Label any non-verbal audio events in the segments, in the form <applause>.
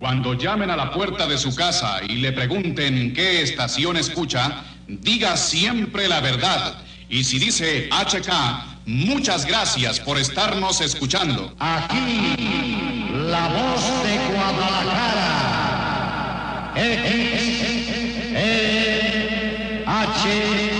Cuando llamen a la puerta de su casa y le pregunten qué estación escucha, diga siempre la verdad. Y si dice HK, muchas gracias por estarnos escuchando. Aquí, la voz de Guadalajara. HK.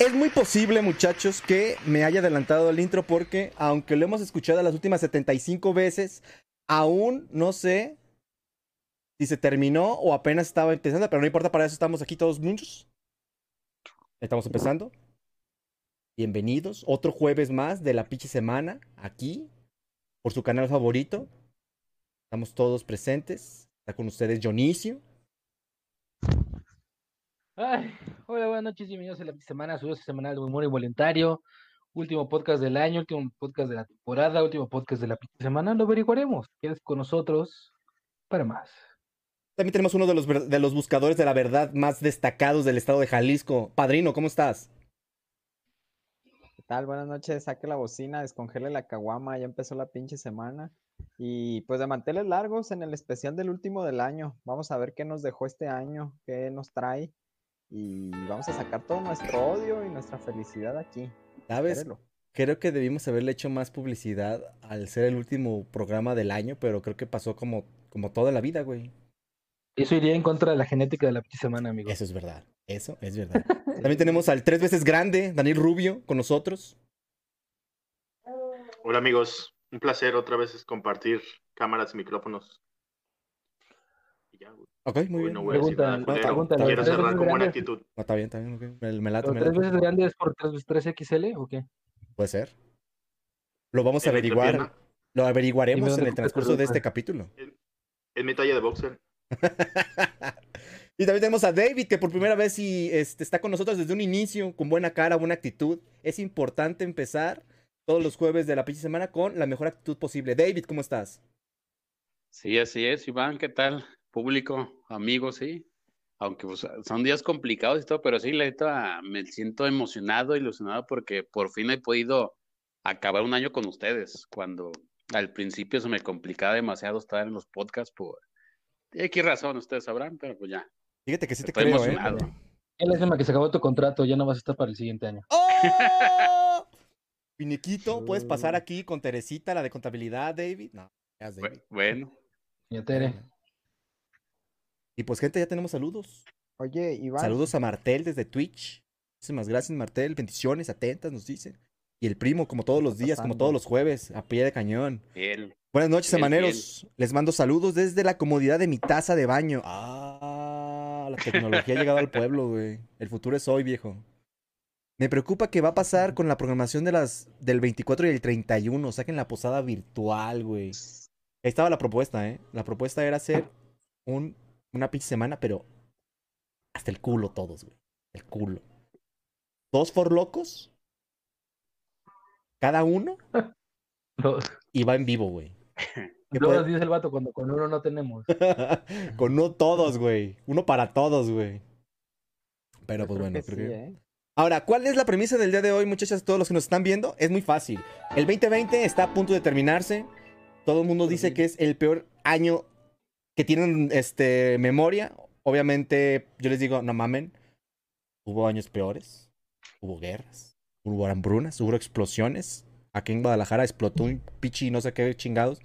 Es muy posible, muchachos, que me haya adelantado el intro porque, aunque lo hemos escuchado las últimas 75 veces, aún no sé si se terminó o apenas estaba empezando, pero no importa, para eso estamos aquí todos muchos. Estamos empezando. Bienvenidos. Otro jueves más de la pinche semana, aquí, por su canal favorito. Estamos todos presentes. Está con ustedes Dionisio. Ay, hola, buenas noches, bienvenidos a la semana, su semanal de humor involuntario, último podcast del año, último podcast de la temporada, último podcast de la semana, lo averiguaremos. Quédate con nosotros para más. También tenemos uno de los, de los buscadores de la verdad más destacados del estado de Jalisco. Padrino, ¿cómo estás? ¿Qué tal? Buenas noches, saque la bocina, descongele la caguama, ya empezó la pinche semana. Y pues de manteles largos en el especial del último del año. Vamos a ver qué nos dejó este año, qué nos trae. Y vamos a sacar todo nuestro odio y nuestra felicidad aquí. ¿Sabes? Creo que debimos haberle hecho más publicidad al ser el último programa del año, pero creo que pasó como, como toda la vida, güey. Eso iría en contra de la genética de la semana, amigo. Eso es verdad. Eso es verdad. <laughs> También tenemos al tres veces grande, Daniel Rubio, con nosotros. Hola amigos, un placer otra vez es compartir cámaras y micrófonos. Y ya, güey. Ok, muy bien. no voy a decir Pregunta, nada Quiero tres cerrar veces con buena grandes. actitud. No, está bien, está bien. ok. Me, me late, ¿Pero me tres late. veces grande es por 3, 3XL o qué? Puede ser. Lo vamos a En averiguar. Lo averiguaremos en el transcurso de este capítulo. Es mi talla de boxer. <laughs> y también tenemos a David, que por primera vez y, este, está con nosotros desde un inicio, con buena cara, buena actitud. Es importante empezar todos los jueves de la pinche semana con la mejor actitud posible. David, ¿cómo estás? Sí, así es, Iván, ¿qué tal? Público, amigos, sí. Aunque pues, son días complicados y todo, pero sí, la neta, me siento emocionado, ilusionado porque por fin he podido acabar un año con ustedes, cuando al principio se me complicaba demasiado estar en los podcasts por X razón, ustedes sabrán, pero pues ya, Fíjate que sí te estoy creo, emocionado. ¿eh? Qué lástima que se acabó tu contrato, ya no vas a estar para el siguiente año. ¡Oh! <laughs> Finiquito, ¿puedes pasar aquí con Teresita, la de contabilidad, David? No, ya es David. Bu- Bueno, Ya Tere. Y pues, gente, ya tenemos saludos. Oye, Iván. Saludos a Martel desde Twitch. Muchísimas gracias, Martel. Bendiciones, atentas, nos dice. Y el primo, como todos los días, como todos los jueves, a pie de cañón. bien. Buenas noches, Fiel, semaneros. Les mando saludos desde la comodidad de mi taza de baño. Ah, la tecnología ha llegado al pueblo, güey. El futuro es hoy, viejo. Me preocupa que va a pasar con la programación de las del 24 y el 31. Saquen la posada virtual, güey. Ahí estaba la propuesta, ¿eh? La propuesta era hacer un, una pinche semana, pero hasta el culo todos, güey. El culo. Dos for locos. Cada uno. <laughs> Los, Y va en vivo, güey. <laughs> ¿Qué luego puede- dice el vato cuando con uno no tenemos. <laughs> Con no todos, güey. Uno para todos, güey. Pero pues creo bueno, que creo sí, que- ¿eh? Ahora, ¿cuál es la premisa del día de hoy, muchachas? Todos los que nos están viendo, es muy fácil. El 2020 está a punto de terminarse. Todo el mundo dice que es el peor año que tienen este, memoria. Obviamente, yo les digo, no mamen. Hubo años peores. Hubo guerras. Hubo hambrunas. Hubo explosiones. Aquí en Guadalajara explotó un pichi no sé qué chingados.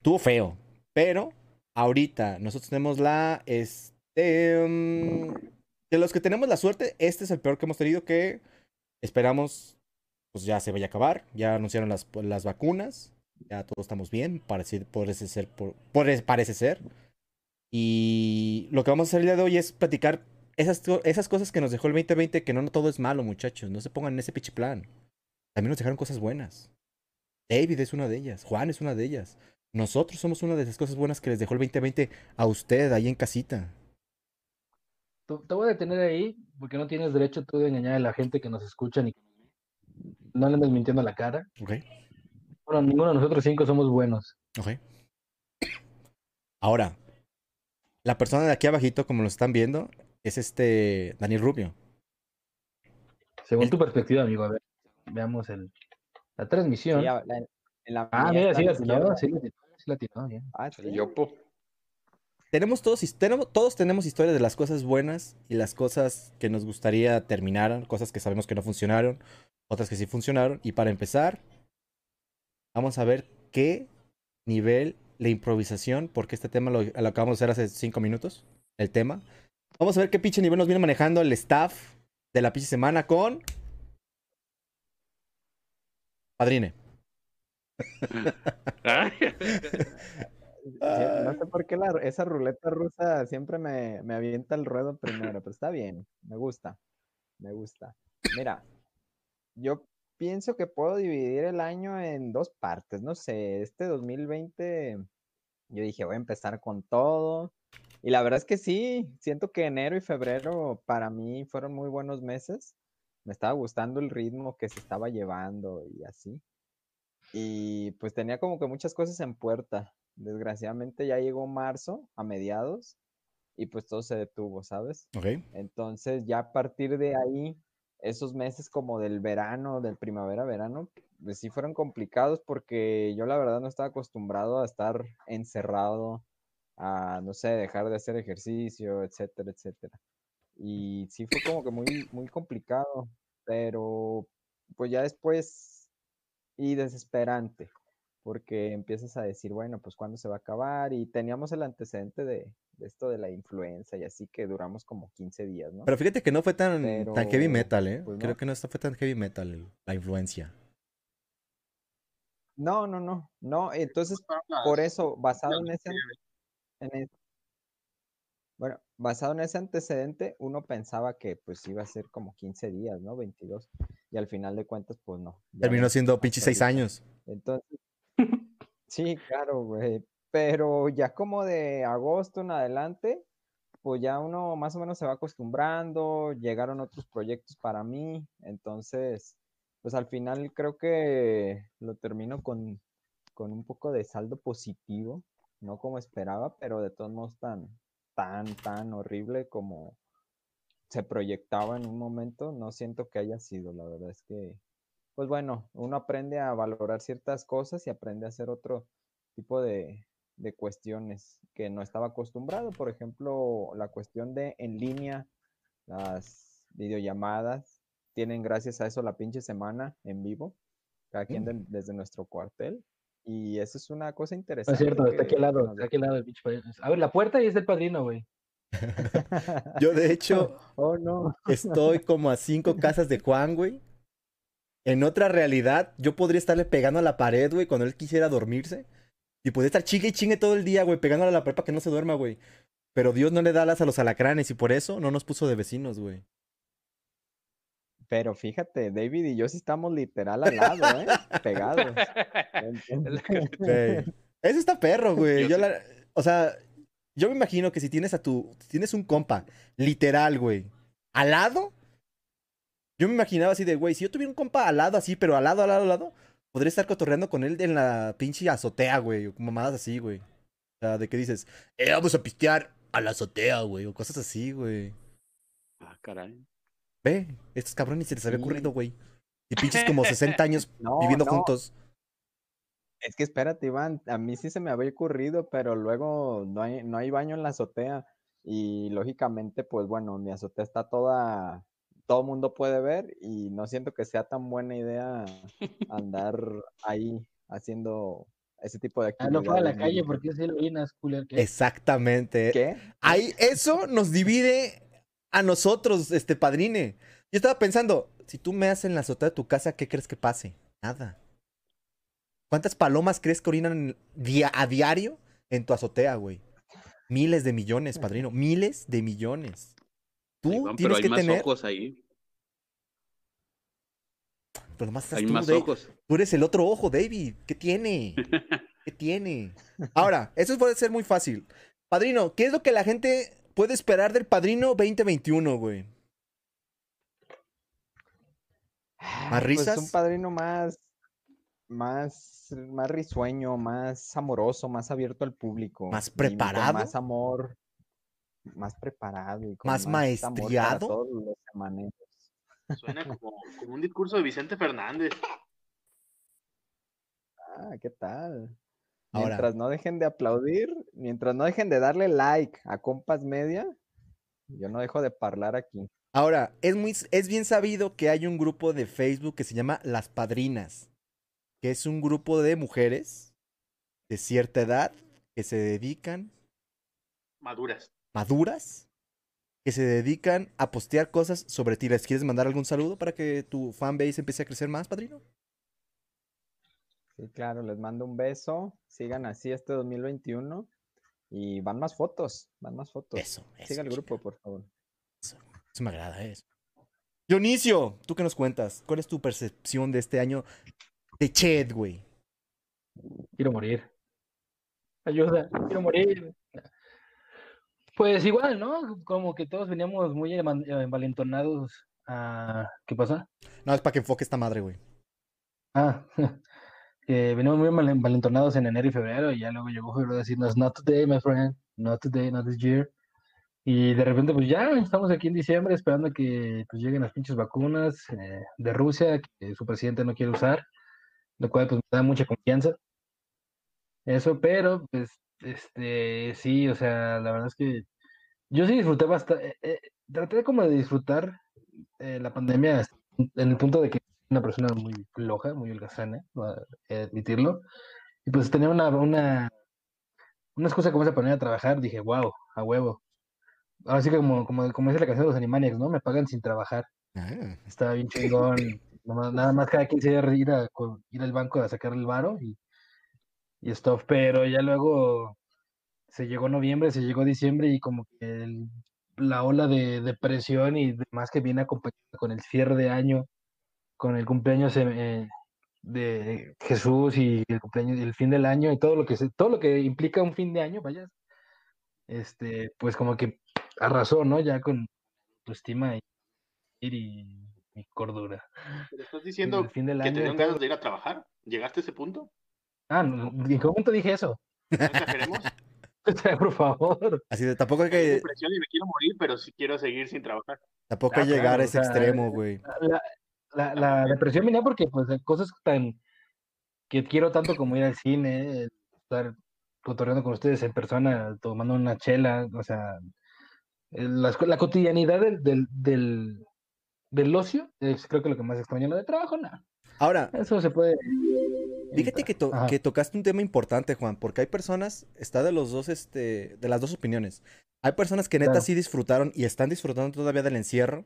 Estuvo feo. Pero ahorita nosotros tenemos la. Este. mm, de los que tenemos la suerte, este es el peor que hemos tenido que esperamos pues ya se vaya a acabar. Ya anunciaron las, las vacunas. Ya todos estamos bien. Parece, parece ser. Por, por- parece ser. Y lo que vamos a hacer el día de hoy es platicar esas, esas cosas que nos dejó el 2020, que no, no todo es malo, muchachos. No se pongan en ese pinche plan. También nos dejaron cosas buenas. David es una de ellas. Juan es una de ellas. Nosotros somos una de esas cosas buenas que les dejó el 2020 a usted ahí en casita. Te voy a detener ahí porque no tienes derecho tú de engañar a la gente que nos escucha ni no le andes mintiendo a la cara. ¿Ok? Bueno, ninguno de nosotros cinco somos buenos. Ok. Ahora, la persona de aquí abajito, como lo están viendo, es este Daniel Rubio. Según El- tu perspectiva, amigo, a ver, veamos el, la transmisión. Sí, a- la- en la ah, mira, sí la izquierda. sí la atinó, sí la atinó, bien. Ah, El sí. yopo. Tenemos todos, tenemos, todos tenemos historias de las cosas buenas y las cosas que nos gustaría terminaran, cosas que sabemos que no funcionaron, otras que sí funcionaron. Y para empezar, vamos a ver qué nivel la improvisación, porque este tema lo, lo acabamos de hacer hace cinco minutos, el tema. Vamos a ver qué pinche nivel nos viene manejando el staff de la pinche semana con... Padrine. <laughs> <laughs> No sé por qué la- esa ruleta rusa siempre me, me avienta el ruedo primero, pero está bien, me gusta, me gusta. Mira, yo pienso que puedo dividir el año en dos partes, no sé, este 2020 yo dije voy a empezar con todo y la verdad es que sí, siento que enero y febrero para mí fueron muy buenos meses, me estaba gustando el ritmo que se estaba llevando y así. Y pues tenía como que muchas cosas en puerta. Desgraciadamente ya llegó marzo a mediados y pues todo se detuvo, ¿sabes? Ok. Entonces ya a partir de ahí, esos meses como del verano, del primavera-verano, pues sí fueron complicados porque yo la verdad no estaba acostumbrado a estar encerrado, a, no sé, dejar de hacer ejercicio, etcétera, etcétera. Y sí fue como que muy, muy complicado, pero pues ya después y desesperante, porque empiezas a decir, bueno, pues cuándo se va a acabar y teníamos el antecedente de, de esto de la influenza y así que duramos como 15 días, ¿no? Pero fíjate que no fue tan, tan heavy metal, ¿eh? pues, Creo no. que no fue tan heavy metal la influencia. No, no, no, no, entonces por eso, basado en ese, en e- bueno, basado en ese antecedente, uno pensaba que pues iba a ser como 15 días, ¿no? 22, y al final de cuentas, pues no. Terminó siendo seis ahorita. años. Entonces, sí, claro, güey. Pero ya como de agosto en adelante, pues ya uno más o menos se va acostumbrando, llegaron otros proyectos para mí, entonces, pues al final creo que lo termino con, con un poco de saldo positivo, no como esperaba, pero de todos modos tan, tan, tan horrible como se proyectaba en un momento, no siento que haya sido, la verdad es que pues bueno, uno aprende a valorar ciertas cosas y aprende a hacer otro tipo de, de cuestiones que no estaba acostumbrado. Por ejemplo, la cuestión de en línea, las videollamadas, tienen gracias a eso la pinche semana en vivo, cada quien de- desde nuestro cuartel. Y eso es una cosa No interesante. es cierto, está aquí al lado, está aquí al lado el pinche padrino. Abre la puerta y es el padrino, güey. <laughs> Yo, de hecho, <laughs> Oh, no. estoy como a cinco casas de Juan, güey. En otra realidad, yo podría estarle pegando a la pared, güey, cuando él quisiera dormirse. Y podría estar chingue y chingue todo el día, güey, pegándole a la pared para que no se duerma, güey. Pero Dios no le da alas a los alacranes y por eso no nos puso de vecinos, güey. Pero fíjate, David y yo sí estamos literal al lado, ¿eh? <laughs> Pegados. <laughs> Eso está perro, <laughs> güey. Yo Yo sí. la- O sea, yo me imagino que si tienes a tu. si tienes un compa, literal, güey, al lado. Yo me imaginaba así de, güey, si yo tuviera un compa al lado así, pero al lado, al lado, al lado, podría estar cotorreando con él en la pinche azotea, güey, o mamadas así, güey. O sea, de que dices, eh, vamos a pistear a la azotea, güey, o cosas así, güey. Ah, caray. Ve, estos cabrones se les había ocurrido, güey. Y pinches como 60 <laughs> años No, viviendo no, juntos. Es que espérate, Iván, a mí sí se me había ocurrido, pero luego no hay, no hay baño en la azotea y lógicamente, pues bueno, mi azotea está toda, todo el mundo puede ver y no siento que sea tan buena idea andar ahí haciendo ese tipo de Ah, no fue a la actividades calle porque es el orinas, culero. ¿qué? Exactamente. ¿Qué? Ahí, eso nos divide a nosotros, este padrine. Yo estaba pensando, si tú me haces en la azotea de tu casa, ¿qué crees que pase? Nada. ¿Cuántas palomas crees que orinan dia- a diario en tu azotea, güey? Miles de millones, padrino. Miles de millones. Tú Ahí van, pero tienes hay que más tener. ojos ahí. Pero nomás estás Hay tú, más Dave. ojos. Tú eres el otro ojo, David. ¿Qué tiene? <laughs> ¿Qué tiene? Ahora, eso puede ser muy fácil. Padrino, ¿qué es lo que la gente puede esperar del Padrino 2021, güey? Pues risas? un padrino más, más, más risueño, más amoroso, más abierto al público. ¿Más preparado? más amor, más preparado y con ¿Más maestriado? todos los manejos. Suena como, como un discurso de Vicente Fernández. Ah, ¿qué tal? Ahora. Mientras no dejen de aplaudir, mientras no dejen de darle like a Compas Media, yo no dejo de hablar aquí. Ahora, es, muy, es bien sabido que hay un grupo de Facebook que se llama Las Padrinas, que es un grupo de mujeres de cierta edad que se dedican, Maduras. Maduras, que se dedican a postear cosas sobre ti. ¿Les quieres mandar algún saludo para que tu fanbase empiece a crecer más, padrino? Sí, claro, les mando un beso. Sigan así este 2021 y van más fotos, van más fotos. Eso, eso. Siga el grupo, por favor. Eso me agrada eso. Dionisio, ¿tú qué nos cuentas? ¿Cuál es tu percepción de este año de Ched, güey? Quiero morir. Ayuda, quiero morir. Pues igual, ¿no? Como que todos veníamos muy envalentonados a... ¿Qué pasa? No, es para que enfoque esta madre, güey. Ah, <laughs> que veníamos muy envalentonados en enero y febrero y ya luego llegó febrero a decirnos, not today, my friend, not today, not this year. Y de repente, pues ya estamos aquí en diciembre esperando que pues, lleguen las pinches vacunas eh, de Rusia que su presidente no quiere usar, lo cual pues me da mucha confianza. Eso, pero pues, este, sí, o sea, la verdad es que yo sí disfruté bastante, traté como de disfrutar eh, la pandemia en el punto de que una persona muy floja, muy holgazana, admitirlo, y pues tenía una, una, una excusa como esa para ir a trabajar, dije, wow, a huevo. Ahora sí que como, como, como dice la canción de los Animaniacs, ¿no? Me pagan sin trabajar. Ah, Estaba bien chingón. nada más, cada 15 días ir, a, ir al banco a sacar el varo y, y stuff. Pero ya luego se llegó noviembre, se llegó diciembre y como que el- la ola de depresión y demás que viene acompañada con el cierre de año, con el cumpleaños eh, de Jesús y el cumpleaños, el fin del año y todo lo que se, todo lo que implica un fin de año, vaya, este, pues como que arrasó, ¿no? Ya con tu estima y, y, y cordura. ¿Pero estás El diciendo fin del que año te y dieron todo. ganas de ir a trabajar? ¿Llegaste a ese punto? Ah, no, ¿en qué momento dije eso? ¿No exageremos? <laughs> Por favor. así de tampoco hay Tengo que, depresión y me quiero morir, pero sí quiero seguir sin trabajar. tampoco Ah, hay que llegar claro, a o ese sea, extremo, güey. La, la, la depresión venía porque, pues, cosas tan que quiero tanto como ir al cine, estar cotorreando con ustedes en persona, tomando una chela, o sea, el- la, la cotidianidad del, del, del, del ocio, es creo que lo que más extraño lo de trabajo, no. Ahora, Eso se puede. Fíjate que, to- Ajá. que tocaste un tema importante, Juan, porque hay personas, está de los dos, este, de las dos opiniones. Hay personas que neta Claro. sí disfrutaron y están disfrutando todavía del encierro.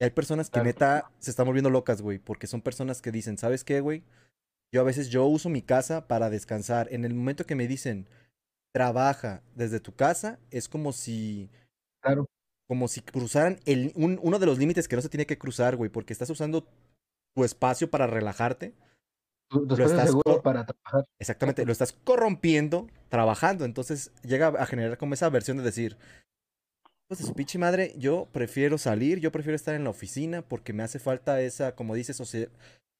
Y hay personas que Claro. neta se están volviendo locas, güey, porque son personas que dicen, ¿sabes qué, güey? Yo a veces yo uso mi casa para descansar. En el momento que me dicen, trabaja desde tu casa, es como si, Claro. como si cruzaran el, un- uno de los límites que no se tiene que cruzar, güey, porque estás usando tu espacio para relajarte. Tu, tu Lo estás seguro para trabajar. Exactamente, lo estás corrompiendo trabajando. Entonces llega a generar como esa versión de decir, pues de su pinche madre, yo prefiero salir, yo prefiero estar en la oficina porque me hace falta esa, como dice, socia-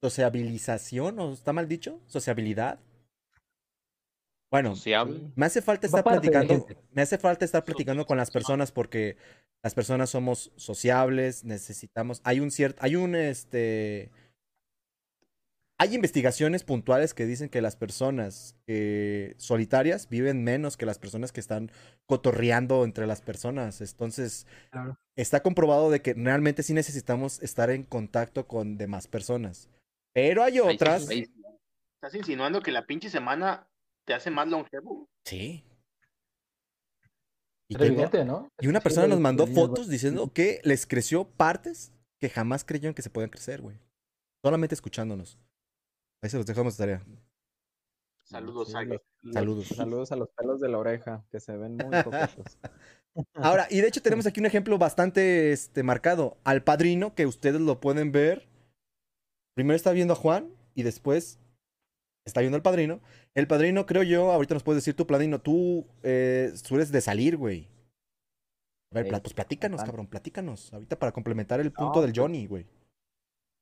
sociabilización, ¿o está mal dicho? Sociabilidad. Bueno, me hace falta estar parte de platicando, gente. me hace falta estar platicando con las personas porque las personas somos sociables, necesitamos, hay un cierto, hay un este, hay investigaciones puntuales que dicen que las personas eh, solitarias viven menos que las personas que están cotorreando entre las personas. Entonces, Claro. está comprobado de que realmente sí necesitamos estar en contacto con demás personas. Pero hay otras. ¿Estás insinuando que la pinche semana te hace más longevo? Sí. Y, Pero tengo- evidente, ¿no? y una persona nos mandó fotos diciendo que les creció partes que jamás creyeron que se podían crecer, güey. Solamente escuchándonos. Ahí se los dejamos de tarea. Saludos, los- los- Saludos. Saludos a los pelos de la oreja, que se ven muy. <laughs> <laughs> Ahora, y de hecho tenemos aquí un ejemplo bastante este, marcado. Al padrino, que ustedes lo pueden ver. Primero está viendo a Juan y después está viendo al padrino. El padrino, creo yo, ahorita nos puedes decir tu padrino, tú eh, sueles de salir, güey. A ver, Sí, pues platícanos, cabrón, platícanos. Ahorita para complementar el punto No, del pues- Johnny, güey.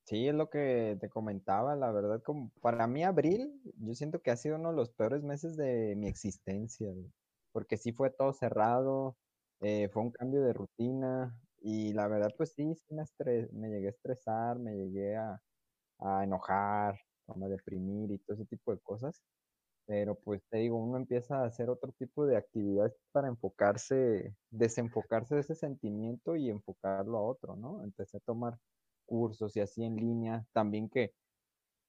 Sí, es lo que te comentaba, la verdad, como para mí abril, yo siento que ha sido uno de los peores meses de mi existencia, güey, porque sí fue todo cerrado, eh, fue un cambio de rutina, Y la verdad, pues sí, sí me, estres- me llegué a estresar, me llegué a, a enojar, a me deprimir y todo ese tipo de cosas. Pero pues te digo, uno empieza a hacer otro tipo de actividades para enfocarse, desenfocarse de ese sentimiento y enfocarlo a otro, ¿no? Empecé a tomar cursos y así en línea, también que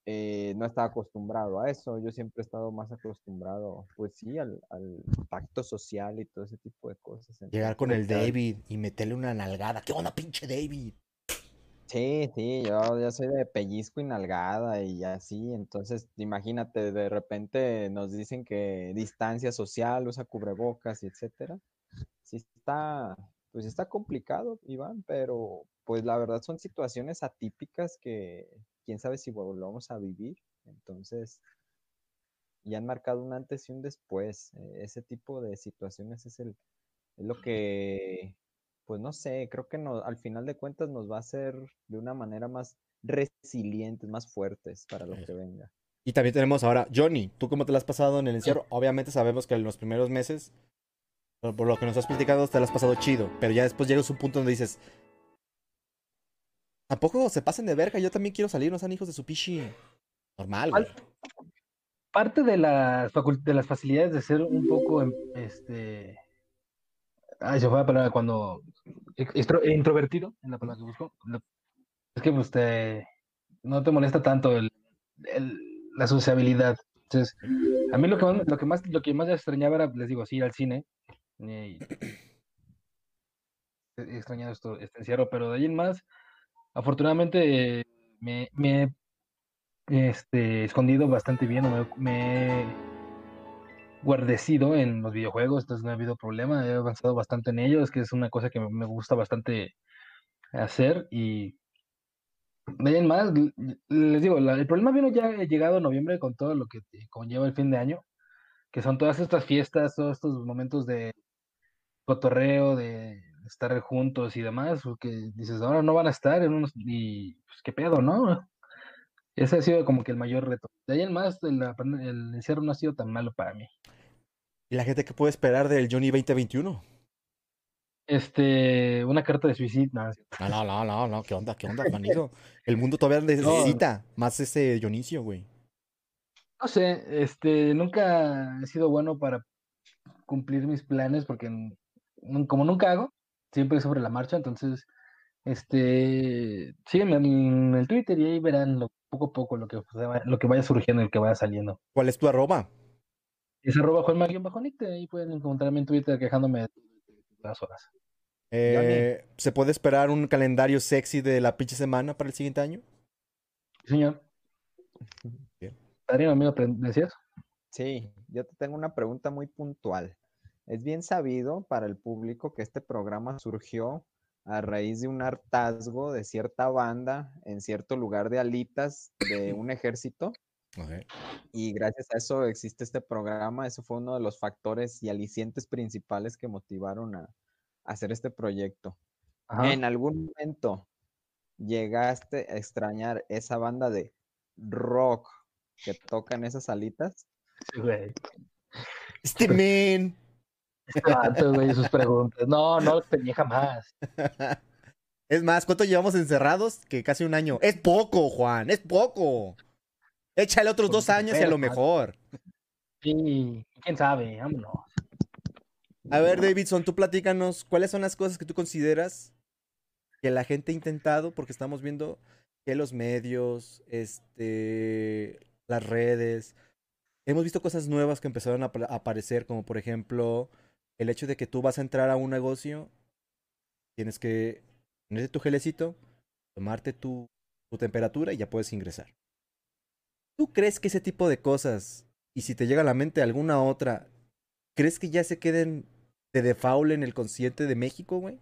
eh, no estaba acostumbrado a eso, yo siempre he estado más acostumbrado, pues sí, al, al tacto social y todo ese tipo de cosas. Llegar con el David y meterle una nalgada. ¿Qué onda, pinche David? Sí, sí, yo ya soy de pellizco y nalgada y así, entonces imagínate, de repente nos dicen que distancia social, usa cubrebocas y etcétera. Sí está, pues está complicado, Iván, pero pues la verdad son situaciones atípicas que quién sabe si volvamos a vivir. Entonces, y han marcado un antes y un después. Eh, ese tipo de situaciones es el, es lo que, pues no sé, creo que no, al final de cuentas nos va a hacer de una manera más resilientes, más fuertes para lo que venga. Y también tenemos ahora, Johnny, ¿tú cómo te la has pasado en el encierro? <clears throat> Obviamente sabemos que en los primeros meses, por, por lo que nos has platicado, te la has pasado chido. Pero ya después llegas a un punto donde dices, tampoco se pasen de verga, yo también quiero salir, no sean hijos de su pichi. Normal, güey. Parte de las, de las facilidades de ser un poco, em, este... Ay, se fue la palabra cuando... introvertido, en la palabra que busco. Es que pues. No te molesta tanto el, la sociabilidad. Entonces, a mí lo que más, lo que más, lo que más extrañaba era, les digo, sí, ir al cine. extrañado esto, este encierro, pero de ahí en más, afortunadamente eh, me, me he este, escondido bastante bien, me, me guardecido en los videojuegos, entonces no ha habido problema, he avanzado bastante en ellos, que es una cosa que me- gusta bastante hacer y de ahí en más, les digo, el problema vino ya llegado noviembre con todo lo que conlleva el fin de año, que son todas estas fiestas, todos estos momentos de cotorreo, de estar juntos y demás, porque dices, ahora no van a estar en unos, y pues qué pedo, ¿no? <laughs> Ese ha sido como que el mayor reto. De ahí en más, el, el encierro no ha sido tan malo para mí. ¿Y la gente qué puede esperar del Johnny 2021? Este, una carta de suicidio, no. No, no, no, no, ¿qué onda, qué onda, <laughs> manito? El mundo todavía necesita más ese Dionisio, güey. No sé, este, nunca he sido bueno para cumplir mis planes porque como nunca hago, siempre sobre la marcha, entonces, este, sígueme en el Twitter y ahí verán lo, poco a poco lo que, lo que vaya surgiendo y lo que vaya saliendo. ¿Cuál es tu arroba? Es arroba Juanma-Nicte, ahí pueden encontrarme en Twitter quejándome de las horas. Eh, ¿Se puede esperar un calendario sexy de la pinche semana para el siguiente año? Sí, señor. Bien. Amigo, ¿decías? Sí, yo te tengo una pregunta muy puntual. Es bien sabido para el público que este programa surgió a raíz de un hartazgo de cierta banda en cierto lugar de alitas de un ejército y gracias a eso existe este programa. Eso fue uno de los factores y alicientes principales que motivaron a, a hacer este proyecto. Ajá. ¿En algún momento llegaste a extrañar esa banda de rock que tocan esas alitas? Sí, güey. Este men. Este güey, sus preguntas. No, no tenía jamás. <laughs> Es más, ¿cuánto llevamos encerrados? Que casi un año. Es poco, Juan, es poco. Échale otros dos años y a lo mejor. Sí, quién sabe, vámonos. A ver, Davidson, tú platícanos, ¿cuáles son las cosas que tú consideras que la gente ha intentado? Porque estamos viendo que los medios, este, las redes, hemos visto cosas nuevas que empezaron a aparecer, como por ejemplo el hecho de que tú vas a entrar a un negocio, tienes que ponerte tu gelecito, tomarte tu, tu temperatura y ya puedes ingresar. ¿Tú crees que ese tipo de cosas, y si te llega a la mente alguna otra, ¿crees que ya se queden de default en el consciente de México, güey?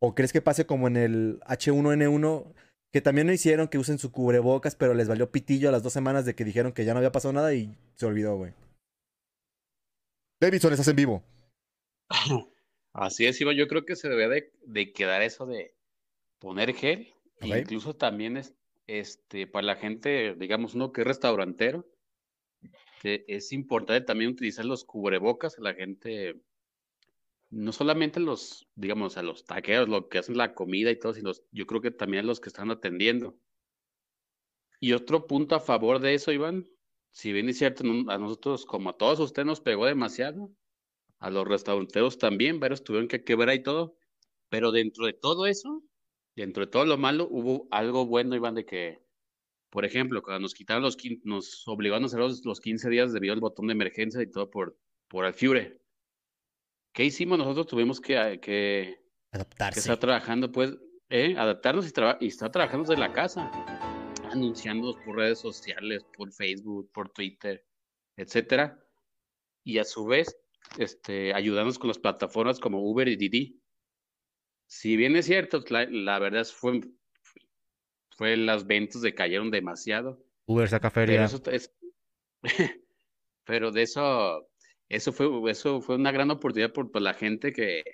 ¿O crees que pase como en el H1N1, que también lo hicieron, que usen su cubrebocas, pero les valió pitillo a las dos semanas de que dijeron que ya no había pasado nada y se olvidó, güey? Davidson, estás en vivo. <laughs> Así es, Iván. Yo creo que se debe de, de quedar eso de poner gel. Ok. Incluso también es este para la gente, digamos, uno que es restaurantero, que es importante también utilizar los cubrebocas. La gente no solamente los, digamos, a los taqueros, lo que hacen la comida y todo, sino yo creo que también a los que están atendiendo. Y otro punto a favor de eso, Iván, si bien es cierto, a nosotros, como a todos ustedes, nos pegó demasiado, a los restauranteros también, varios tuvieron que quebrar y todo, pero dentro de todo eso, dentro de todo lo malo, hubo algo bueno, Iván, de que, por ejemplo, cuando nos quitaron los, nos obligaron a hacer los, los 15 días debido al botón de emergencia y todo por, por el Fiure. ¿Qué hicimos? Nosotros tuvimos que, que, que Adaptarse. estar trabajando, pues, ¿eh? adaptarnos y, traba- y estar trabajando desde la casa, anunciándonos por redes sociales, por Facebook, por Twitter, etcétera, y a su vez, este, ayudarnos con las plataformas como Uber y Didi. Si bien es cierto, la, la verdad fue, fue las ventas decayeron demasiado, Uber saca pero feria. eso es, <laughs> pero de eso, eso fue, eso fue una gran oportunidad por, por la gente que,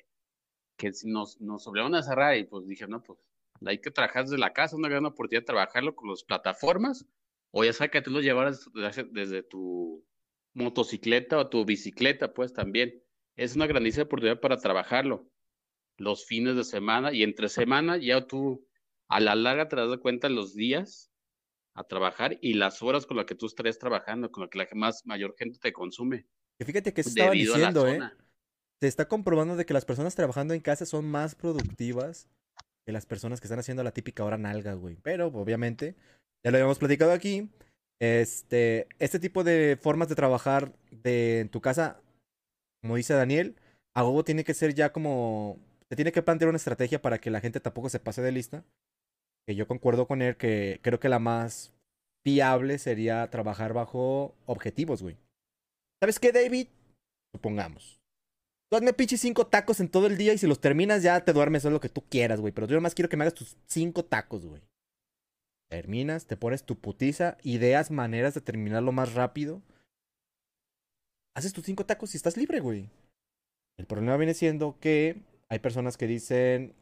que nos, nos obligaron a cerrar y pues dije, no, pues hay que trabajar desde la casa, una gran oportunidad de trabajarlo con las plataformas, o ya sea que tú lo llevaras desde, desde tu motocicleta o tu bicicleta, pues también. Es una grandísima oportunidad para trabajarlo los fines de semana y entre semana ya tú a la larga te das cuenta los días a trabajar y las horas con las que tú estarías trabajando, con las que la más mayor gente te consume. Que fíjate que se estaba diciendo, ¿eh? Se está comprobando de que las personas trabajando en casa son más productivas que las personas que están haciendo la típica hora nalga, güey. Pero, obviamente, ya lo habíamos platicado aquí. Este, este tipo de formas de trabajar de, en tu casa, como dice Daniel, a huevo tiene que ser ya como. Se tiene que plantear una estrategia para que la gente tampoco se pase de lista. Que yo concuerdo con él que creo que la más viable sería trabajar bajo objetivos, güey. ¿Sabes qué, David? Supongamos. Tú hazme cinco tacos en todo el día y si los terminas ya te duermes, es lo que tú quieras, güey. Pero yo más quiero que me hagas tus cinco tacos, güey. Terminas, te pones tu putiza, ideas, maneras de terminarlo más rápido. Haces tus cinco tacos y estás libre, güey. El problema viene siendo que hay personas que dicen,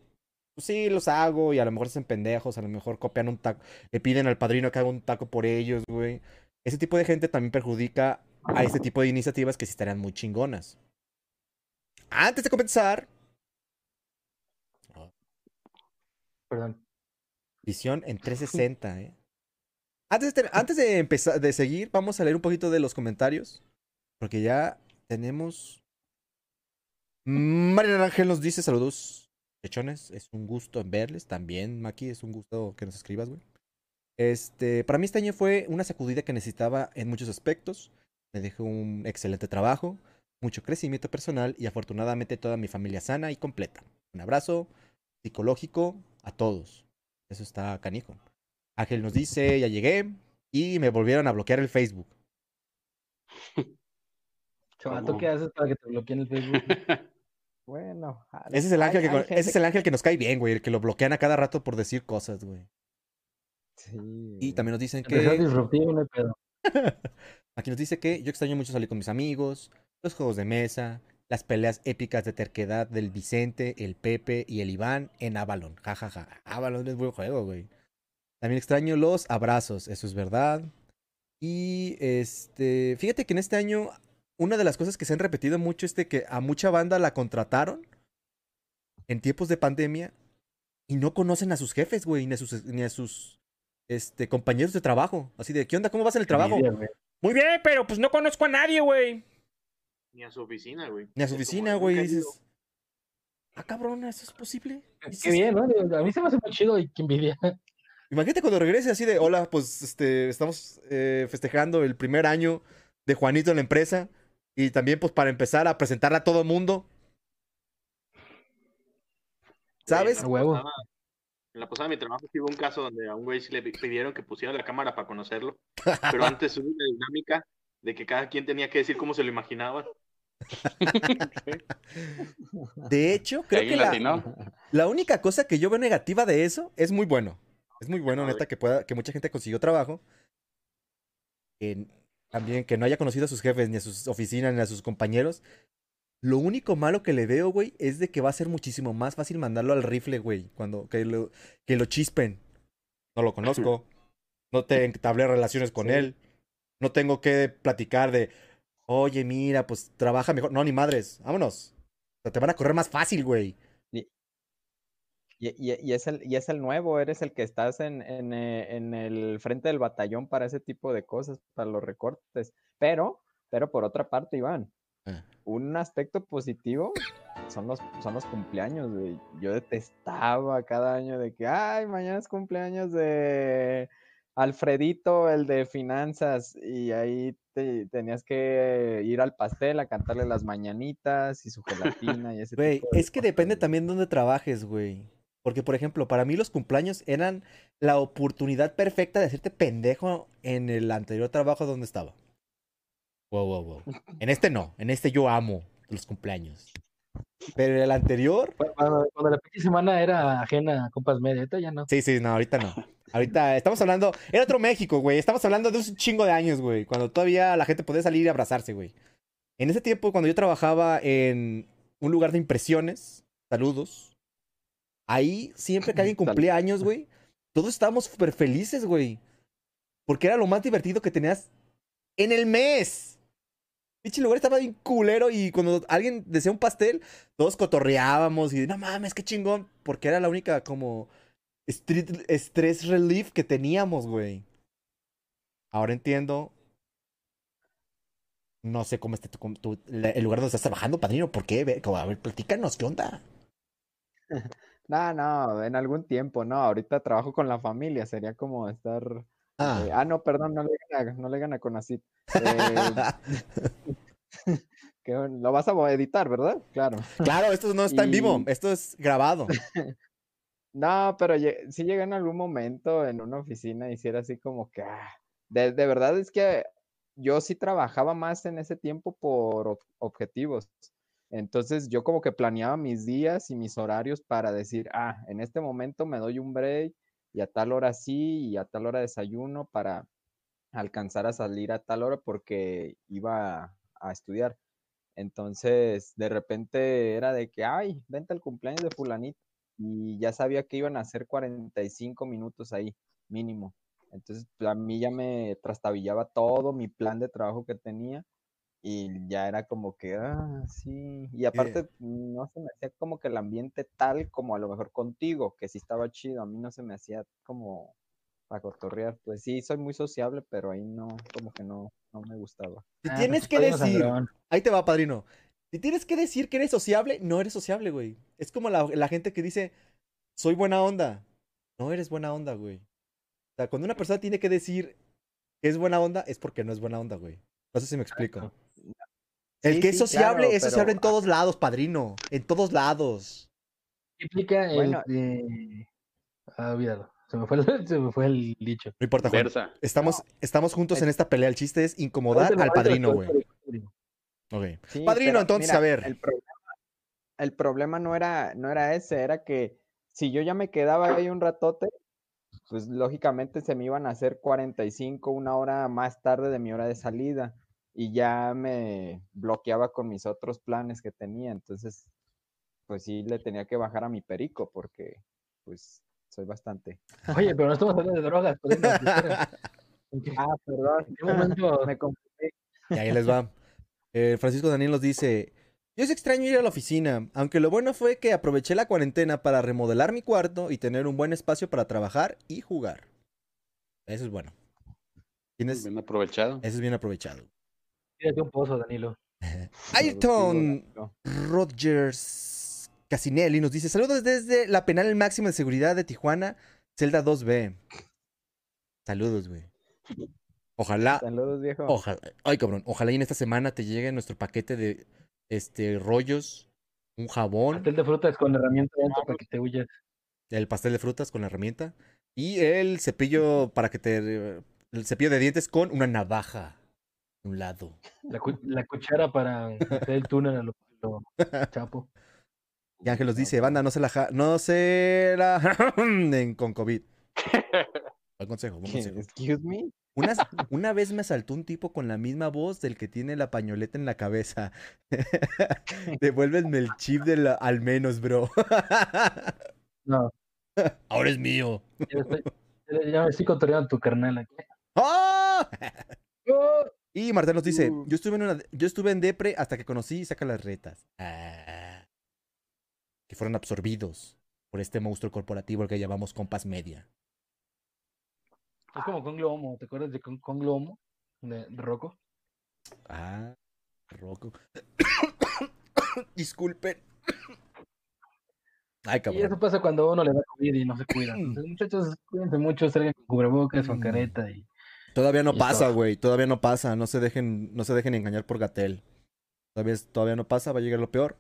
pues sí, los hago y a lo mejor se hacen pendejos, a lo mejor copian un taco, le piden al padrino que haga un taco por ellos, güey. Ese tipo de gente también perjudica a este tipo de iniciativas que sí estarían muy chingonas. Antes de comenzar, Perdón. visión en <laughs> 360, ¿eh? Antes de, antes de empezar, de seguir, vamos a leer un poquito de los comentarios. Porque ya tenemos. María Ángel nos dice saludos, chechones. Es un gusto verles. También, Maki, es un gusto que nos escribas, güey. Este, para mí este año fue una sacudida que necesitaba en muchos aspectos. Me dejó un excelente trabajo, mucho crecimiento personal y afortunadamente toda mi familia sana y completa. Un abrazo psicológico a todos. Eso está canijo. Ángel nos dice, ya llegué y me volvieron a bloquear el Facebook. <laughs> Chaval, ¿tú ¿Cómo? qué haces para que te bloqueen el Facebook? <laughs> Bueno, Ese es el hay- ángel que, hay ese es el ángel que nos cae bien, güey, el que lo bloquean a cada rato por decir cosas, güey. Sí, Y también nos dicen que disruptivo, no hay pedo. <laughs> aquí nos dice que yo extraño mucho salir con mis amigos, los juegos de mesa, las peleas épicas de terquedad del Vicente, el Pepe y el Iván en Avalon. Ja, ja, ja. Avalon es buen juego, güey. También extraño los abrazos, eso es verdad. Y este, fíjate que en este año una de las cosas que se han repetido mucho es de que a mucha banda la contrataron en tiempos de pandemia y no conocen a sus jefes, güey, ni a sus, ni a sus este, compañeros de trabajo. Así de, ¿qué onda? ¿Cómo vas en el trabajo? Muy bien, pero pues no conozco a nadie, güey. Ni a su oficina, güey. Ni a su oficina, güey. Dices, ah, cabrón, ¿eso es posible? Qué Dices, bien, ¿no? A mí se me hace muy chido y qué envidia. <laughs> Imagínate cuando regrese así de, hola, pues este, estamos eh, festejando el primer año de Juanito en la empresa. Y también, pues, para empezar a presentarla a todo el mundo. ¿Sabes? En la huevo. posada- En la posada de mi trabajo hubo un caso donde a un güey le pidieron que pusiera la cámara para conocerlo. <laughs> Pero antes hubo una dinámica de que cada quien tenía que decir cómo se lo imaginaba. <laughs> De hecho, creo que la la, única cosa que yo veo negativa de eso es muy bueno. Es muy bueno, A neta, que pueda, que mucha gente consiguió trabajo. Que también que no haya conocido a sus jefes, ni a sus oficinas, ni a sus compañeros. Lo único malo que le veo, güey, es de que va a ser muchísimo más fácil mandarlo al rifle, güey. Cuando que lo, que lo chispen. No lo conozco. No te entablé relaciones con Sí. él. No tengo que platicar de, oye, mira, pues trabaja mejor. No, ni madres. Vámonos. sea, te van a correr más fácil, güey. Y, y- y es el, y es el nuevo, eres el que estás en, en, eh, en el frente del batallón para ese tipo de cosas, para los recortes. Pero, pero por otra parte, Iván, Ah. un aspecto positivo son los, son los cumpleaños, güey. Yo detestaba cada año de que, ay, mañana es cumpleaños de Alfredito, el de finanzas, y ahí te- tenías que ir al pastel a cantarle las mañanitas y su gelatina y ese Güey, tipo de es que cosas, depende güey. también de dónde trabajes, güey. Porque, por ejemplo, para mí los cumpleaños eran la oportunidad perfecta de hacerte pendejo en el anterior trabajo donde estaba. Wow, wow, wow. En este no, en este yo amo los cumpleaños. Pero en el anterior, Cu- Cuando, cuando la pinche semana era ajena a compas media, ahorita ya no. sí, sí, no, ahorita no. Ahorita estamos hablando, era otro México, güey. Estamos hablando de un chingo de años, güey. Cuando todavía la gente podía salir y abrazarse, güey. En ese tiempo, cuando yo trabajaba en un lugar de impresiones, saludos. Ahí, siempre que alguien <clears throat> cumplía años, güey, todos estábamos súper felices, güey. Porque era lo más divertido que tenías en el mes. Pinche lugar estaba bien culero y cuando alguien decía un pastel, todos cotorreábamos y no mames, qué chingón. Porque era la única como street, stress relief que teníamos, güey. Ahora entiendo. No sé cómo esté tu, el lugar donde estás trabajando, padrino. ¿Por qué? A ver, platícanos, ¿qué onda? <laughs> No, no, en algún tiempo, no. Ahorita trabajo con la familia, sería como estar. eh, Ah, ah, no, perdón, no le gana, no le gana con así. <laughs> <laughs> lo vas a editar, ¿verdad? Claro. claro, esto no está en vivo, esto es grabado. <laughs> No, pero lle- sí llegué en algún momento en una oficina y sí era así como que, ah, de, de verdad es que yo sí trabajaba más en ese tiempo por ob- objetivos. Entonces yo como que planeaba mis días y mis horarios para decir, ah, en este momento me doy un break y a tal hora sí y a tal hora desayuno para alcanzar a salir a tal hora porque iba a estudiar. Entonces, de repente era de que, ay, vente al cumpleaños de fulanito. Y ya sabía que iban a ser 45 minutos ahí, mínimo. Entonces, a mí ya me trastabillaba todo mi plan de trabajo que tenía. Y ya era como que, ah, sí. Y aparte, no se me hacía como que el ambiente tal como a lo mejor contigo, que sí estaba chido. A mí no se me hacía como para cotorrear. Pues sí, soy muy sociable, pero ahí no, como que no, no me gustaba. Si Ah, tienes pues, que padrino decir, ahí te va, padrino. Si tienes que decir que eres sociable, no eres sociable, güey. Es como la, la gente que dice, soy buena onda. No eres buena onda, güey. O sea, cuando una persona tiene que decir que es buena onda, es porque no es buena onda, güey. No sé si me explico. El Sí, que es sí, sociable claro, es sociable en pero- todos lados, padrino. En todos lados. Implica el Bueno. de... Ah, olvídalo. Se me fue el, <laughs> se me fue el dicho. No importa, Juan. Versa. Estamos, estamos juntos en es- esta pelea. El chiste es incomodar al padrino, güey. padrino. Ok. Sí, Padrino, pero entonces, mira, a ver. El problema, el problema no era, no era ese, era que si yo ya me quedaba ahí un ratote, pues lógicamente se me iban a hacer 45, una hora más tarde de mi hora de salida. Y ya me bloqueaba con mis otros planes que tenía. Entonces, pues sí le tenía que bajar a mi perico, porque pues soy bastante. Oye, pero no estamos hablando de drogas. padrino, espera. ¿En qué, Ah, perdón. en qué momento? <laughs> Me confundí. Y ahí les va. Eh, Francisco Daniel nos dice: Yo es extraño ir a la oficina, aunque lo bueno fue que aproveché la cuarentena para remodelar mi cuarto y tener un buen espacio para trabajar y jugar. Eso es bueno. Tienes, Bien aprovechado. eso es bien aprovechado. Tírate un pozo, Danilo. <laughs> <laughs> Ayrton Rogers Casinelli nos dice: Saludos desde la penal máxima de seguridad de Tijuana, Celda 2B. Saludos, güey. Ojalá, Saludos, viejo. Ojalá, ay cabrón, ojalá y en esta semana te llegue nuestro paquete de este rollos, un jabón, Pastel de frutas con herramienta dentro para que te huyas. el pastel de frutas con la herramienta y el cepillo para que te el cepillo de dientes con una navaja un lado. La, cu- la cuchara para hacer el túnel a lo, lo <laughs> chapo. Y Ángel nos dice, banda, no se la ja- no se la <laughs> en- con COVID. <laughs> Buen consejo, buen consejo. Excuse me. Una, una vez me asaltó un tipo con la misma voz del que tiene la pañoleta en la cabeza. Devuélvenme el chip del al menos, bro. No, Ahora es mío. ya, estoy, ya- ya me estoy cotorreando tu carnal aquí. ¡Ah! Y Marta nos dice, Uh. yo estuve en una, yo estuve en depre hasta que conocí y saca las retas. Ah. que fueron absorbidos por este monstruo corporativo al que llamamos Compass Media. Es como con Glomo, ¿te acuerdas de con, con Glomo? De, de Rocco. Ah, Rocco. <coughs> Disculpen. Ay, Y cabrón. eso pasa cuando uno le da COVID y no se cuida. <coughs> Entonces, muchachos, cuídense mucho, salgan con cubrebocas, con Mm. careta y Todavía no pasa, güey. Todavía no pasa. No se dejen, no se dejen engañar por Gatel. Todavía, todavía no pasa, va a llegar lo peor.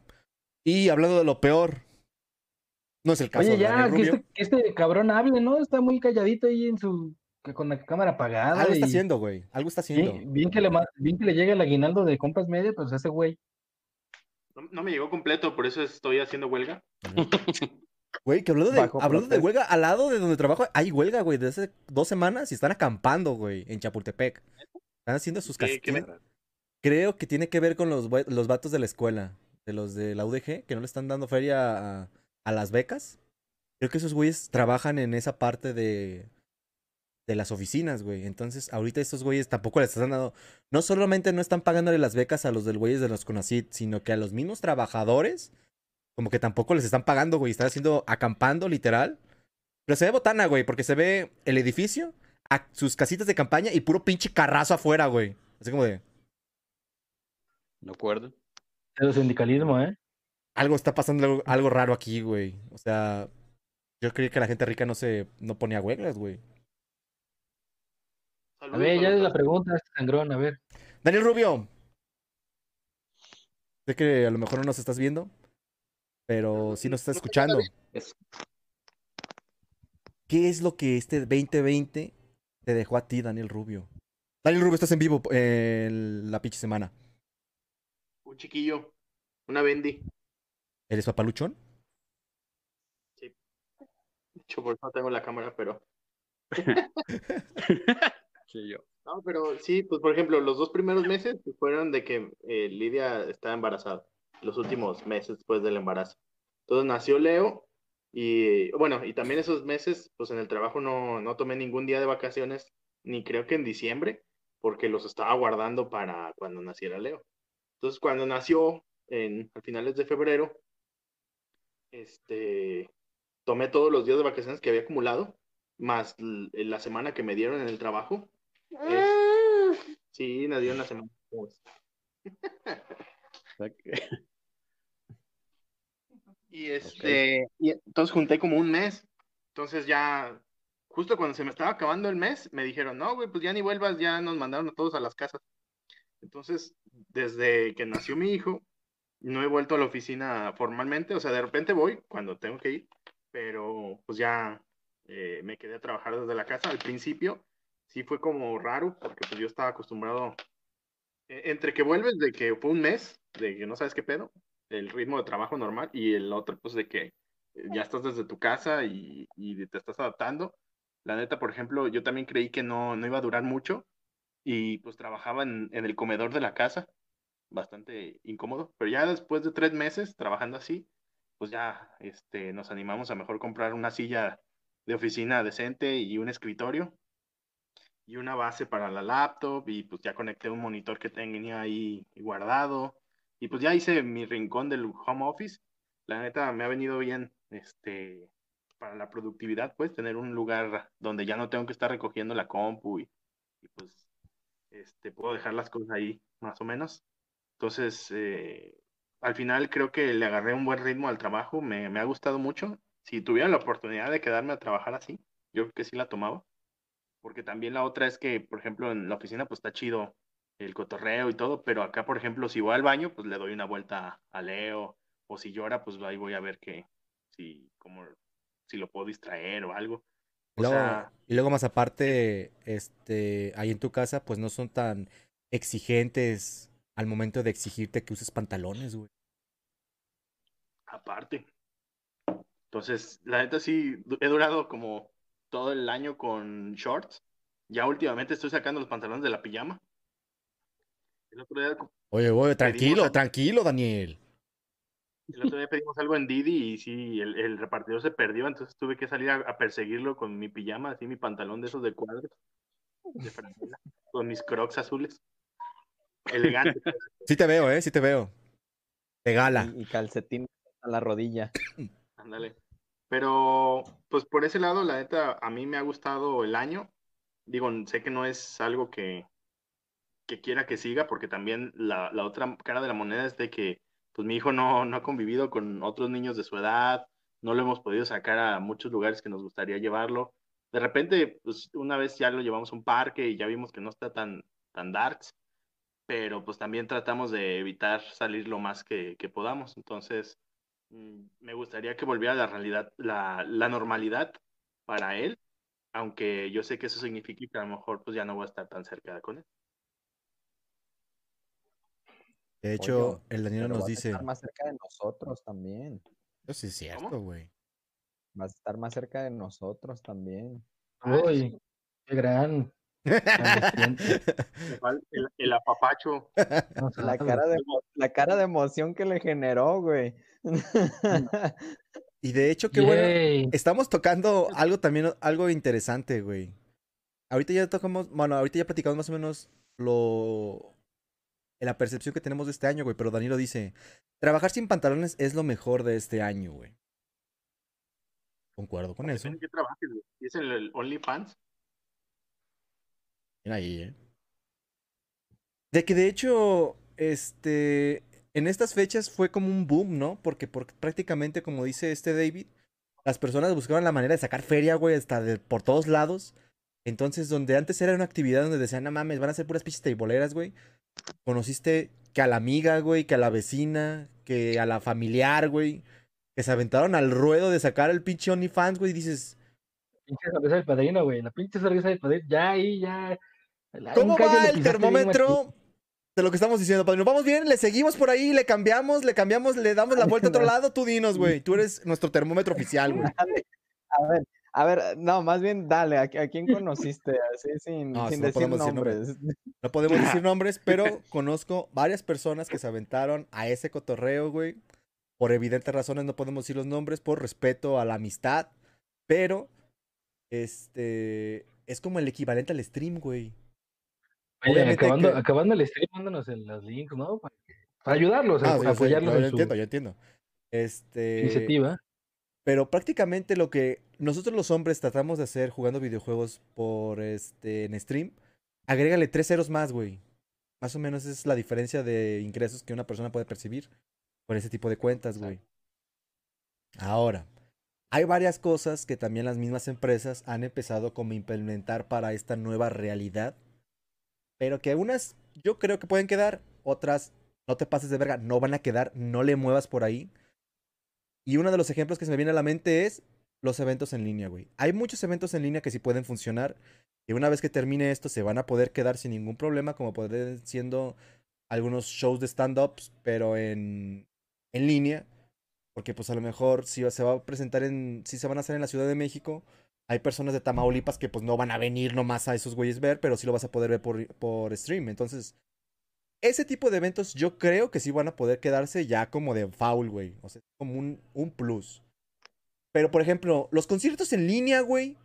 Y hablando de lo peor, no es el caso Oye, de ya, que este, que este cabrón hable, ¿no? Está muy calladito ahí en su. con la cámara apagada. Algo está haciendo, güey. Algo está haciendo. Bien, bien que le, ma- bien que le llega el aguinaldo de compas media, pues ese güey. No, no me llegó completo, por eso estoy haciendo huelga. <laughs> Güey, que hablando de, Bajo hablando de huelga, al lado de donde trabajo hay huelga, güey, desde hace dos semanas y están acampando, güey, en Chapultepec. Están haciendo sus ¿Qué- qué castillos. Creo que tiene que ver con los, los vatos de la escuela, de los de la UDG, que no le están dando feria a, a las becas. Creo que esos güeyes trabajan en esa parte de, de las oficinas, güey. Entonces, ahorita estos güeyes tampoco les están dando. No solamente no están pagándole las becas a los del güeyes de los CONACYT, sino que a los mismos trabajadores, como que tampoco les están pagando, güey. Están haciendo acampando, literal. Pero se ve botana, güey, porque se ve el edificio, a sus casitas de campaña y puro pinche carrazo afuera, güey. Así como de. ¿De acuerdo? El sindicalismo, ¿eh? algo está pasando algo, algo raro aquí, güey. O sea, yo creí que la gente rica no se no ponía huelgas, güey. A ver, ya es la pregunta, este sangrón, a ver. Daniel Rubio. Sé que a lo mejor no nos estás viendo, pero sí nos estás No, escuchando. Es- ¿Qué es lo que este 2020 te dejó a ti, Daniel Rubio? Daniel Rubio, estás en vivo eh, en la pinche semana. Un chiquillo, una bendy. ¿Eres papaluchón? De hecho, por eso no tengo la cámara, pero. <laughs> Sí, yo. No, pero sí, pues por ejemplo, los dos primeros meses pues, fueron de que eh, Lidia estaba embarazada, los últimos meses después del embarazo. Entonces nació Leo y bueno, y también esos meses, pues en el trabajo no, no tomé ningún día de vacaciones, ni creo que en diciembre, porque los estaba guardando para cuando naciera Leo. Entonces cuando nació, en, a finales de febrero, este, tomé todos los días de vacaciones que había acumulado, más la semana que me dieron en el trabajo. Es- Sí, me dieron la semana. <laughs> ¿Cómo ves? O sea que- Y este, y entonces junté como un mes. Entonces ya, justo cuando se me estaba acabando el mes, me dijeron, no, güey, pues ya ni vuelvas, ya nos mandaron a todos a las casas. Entonces, desde que nació mi hijo, no he vuelto a la oficina formalmente, o sea, de repente voy cuando tengo que ir, pero pues ya eh, me quedé a trabajar desde la casa. Al principio sí fue como raro, porque pues yo estaba acostumbrado, eh, entre que vuelves de que fue un mes, de que no sabes qué pedo, el ritmo de trabajo normal, y el otro pues de que eh, ya estás desde tu casa y, y te estás adaptando. La neta, por ejemplo, yo también creí que no, no iba a durar mucho y pues trabajaba en, en el comedor de la casa, bastante incómodo, pero ya después de tres meses trabajando así, pues ya este, nos animamos a mejor comprar una silla de oficina decente y un escritorio y una base para la laptop y pues ya conecté un monitor que tenía ahí guardado y pues ya hice mi rincón del home office. La neta me ha venido bien este para la productividad, pues tener un lugar donde ya no tengo que estar recogiendo la compu y, y, pues este puedo dejar las cosas ahí más o menos. Entonces, eh, al final creo que le agarré un buen ritmo al trabajo, me, me ha gustado mucho. Si tuviera la oportunidad de quedarme a trabajar así, yo creo que sí la tomaba. Porque también la otra es que, por ejemplo, en la oficina pues está chido el cotorreo y todo, pero acá, por ejemplo, si voy al baño, pues le doy una vuelta a Leo, o si llora, pues ahí voy a ver que, si, como, si lo puedo distraer o algo. O Luego- sea, y luego más aparte, este, ahí en tu casa, pues no son tan exigentes al momento de exigirte que uses pantalones, güey. aparte. Entonces, la neta sí, he durado como todo el año con shorts. Ya últimamente estoy sacando los pantalones de la pijama. El otro día, Oye, oye, tranquilo, tranquilo, Daniel. el otro día pedimos algo en Didi y sí, el, el repartidor se perdió, entonces tuve que salir a, a perseguirlo con mi pijama, así mi pantalón de esos de cuadros, de franela, con mis crocs azules. Elegante. Sí te veo, eh, sí te veo. De gala. Y, y calcetín a la rodilla. <coughs> Ándale. Pero, pues por ese lado, la neta, a mí me ha gustado el año. Digo, sé que no es algo que, que quiera que siga, porque también la, la otra cara de la moneda es de que, pues mi hijo no, no ha convivido con otros niños de su edad, no lo hemos podido sacar a muchos lugares que nos gustaría llevarlo. De repente, pues una vez ya lo llevamos a un parque y ya vimos que no está tan, tan darks, pero pues también tratamos de evitar salir lo más que, podamos. Entonces, mm, me gustaría que volviera la realidad, la, la normalidad para él, aunque yo sé que eso significa que a lo mejor pues ya no voy a estar tan cerca con él. De hecho, Oye, el Danilo nos dice. estar más cerca de nosotros también. Eso sí es cierto, güey. Vas a estar más cerca de nosotros también. Uy, qué gran. <laughs> El, el apapacho. La cara de, la cara de emoción que le generó, güey. Y de hecho, qué bueno. Estamos tocando algo también, algo interesante, güey. Ahorita ya tocamos, bueno, ahorita ya platicamos más o menos lo... La percepción que tenemos de este año, güey. Pero Danilo dice, trabajar sin pantalones es lo mejor de este año, güey. Concuerdo con eso. De qué trabajes, güey. ¿Y es el, el OnlyFans? Bien ahí, ¿eh? De que de hecho, este, en estas fechas fue como un boom, ¿no? Porque, porque prácticamente, como dice este David, las personas buscaban la manera de sacar feria, güey, hasta de, por todos lados. Entonces, donde antes era una actividad donde decían, no mames, van a ser puras pinches teiboleras, güey. Conociste que a la amiga, güey, que a la vecina, que a la familiar, güey. Que se aventaron al ruedo de sacar el pinche OnlyFans, güey, y dices, Pinche sonrisa del padrino, güey. La pinche sonrisa del padrino. Ya ahí, ya. La- ¿Cómo va el termómetro de lo que estamos diciendo, padrino? Vamos bien, le seguimos por ahí, le cambiamos, le cambiamos, le damos la vuelta a otro lado. Tú dinos, güey. Tú eres nuestro termómetro oficial, güey. <laughs> A ver, a ver, no, más bien dale, ¿a, a quién <laughs> conociste? Así sin, No, sin no decir podemos decir nombres. <laughs> No podemos decir <laughs> nombres, pero conozco varias personas que se aventaron a ese cotorreo, güey. Por evidentes razones no podemos decir los nombres, por respeto a la amistad. Pero, este, es como el equivalente al stream, güey. Oye, acabando, que- acabando el stream, mándanos el, los links, ¿no? Para, ayudarlos, Ah, a- sí, sí, apoyarlos yo en su entiendo, yo entiendo. Este, iniciativa. Pero prácticamente lo que nosotros los hombres tratamos de hacer jugando videojuegos por este en stream, agrégale tres ceros más, güey. Más o menos es la diferencia de ingresos que una persona puede percibir con ese tipo de cuentas, güey. Ahora, hay varias cosas que también las mismas empresas han empezado como a implementar para esta nueva realidad. Pero que unas yo creo que pueden quedar, otras no te pases de verga, no van a quedar, no le muevas por ahí. Y uno de los ejemplos que se me viene a la mente es los eventos en línea, güey. Hay muchos eventos en línea que sí pueden funcionar. Y una vez que termine esto, se van a poder quedar sin ningún problema, como pueden siendo algunos shows de stand-ups, pero en, en línea. Porque pues a lo mejor si se va a presentar en, si se van a hacer en la Ciudad de México, hay personas de Tamaulipas que pues no van a venir nomás a esos güeyes ver, pero sí lo vas a poder ver por, por stream. Entonces, ese tipo de eventos yo creo que sí van a poder quedarse ya como de foul, güey. O sea, como un, un plus. Pero, por ejemplo, los conciertos en línea, güey.